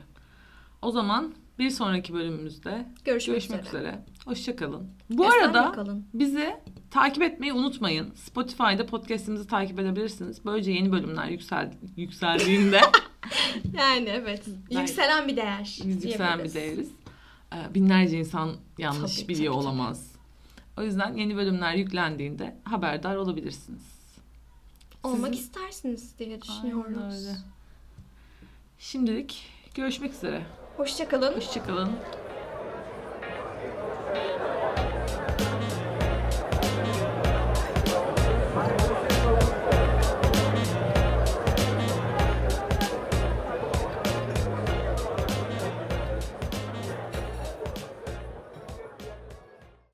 O zaman bir sonraki bölümümüzde Görüşmek, görüşmek üzere. üzere. Hoşçakalın. Bu Esen arada kalın. bizi takip etmeyi unutmayın. Spotify'da podcast'imizi takip edebilirsiniz. Böylece yeni bölümler yüksel yükseldiğinde Yani evet. Ben- Yükselen bir değer. biz yükselen bir değeriz. Ee, Binlerce insan yanlış Tabii, biliyor tabii, tabii. olamaz. O yüzden yeni bölümler yüklendiğinde haberdar olabilirsiniz. Olmak Sizin- istersiniz diye Aynen düşünüyoruz. öyle. Şimdilik görüşmek üzere. Hoşçakalın. Hoşçakalın.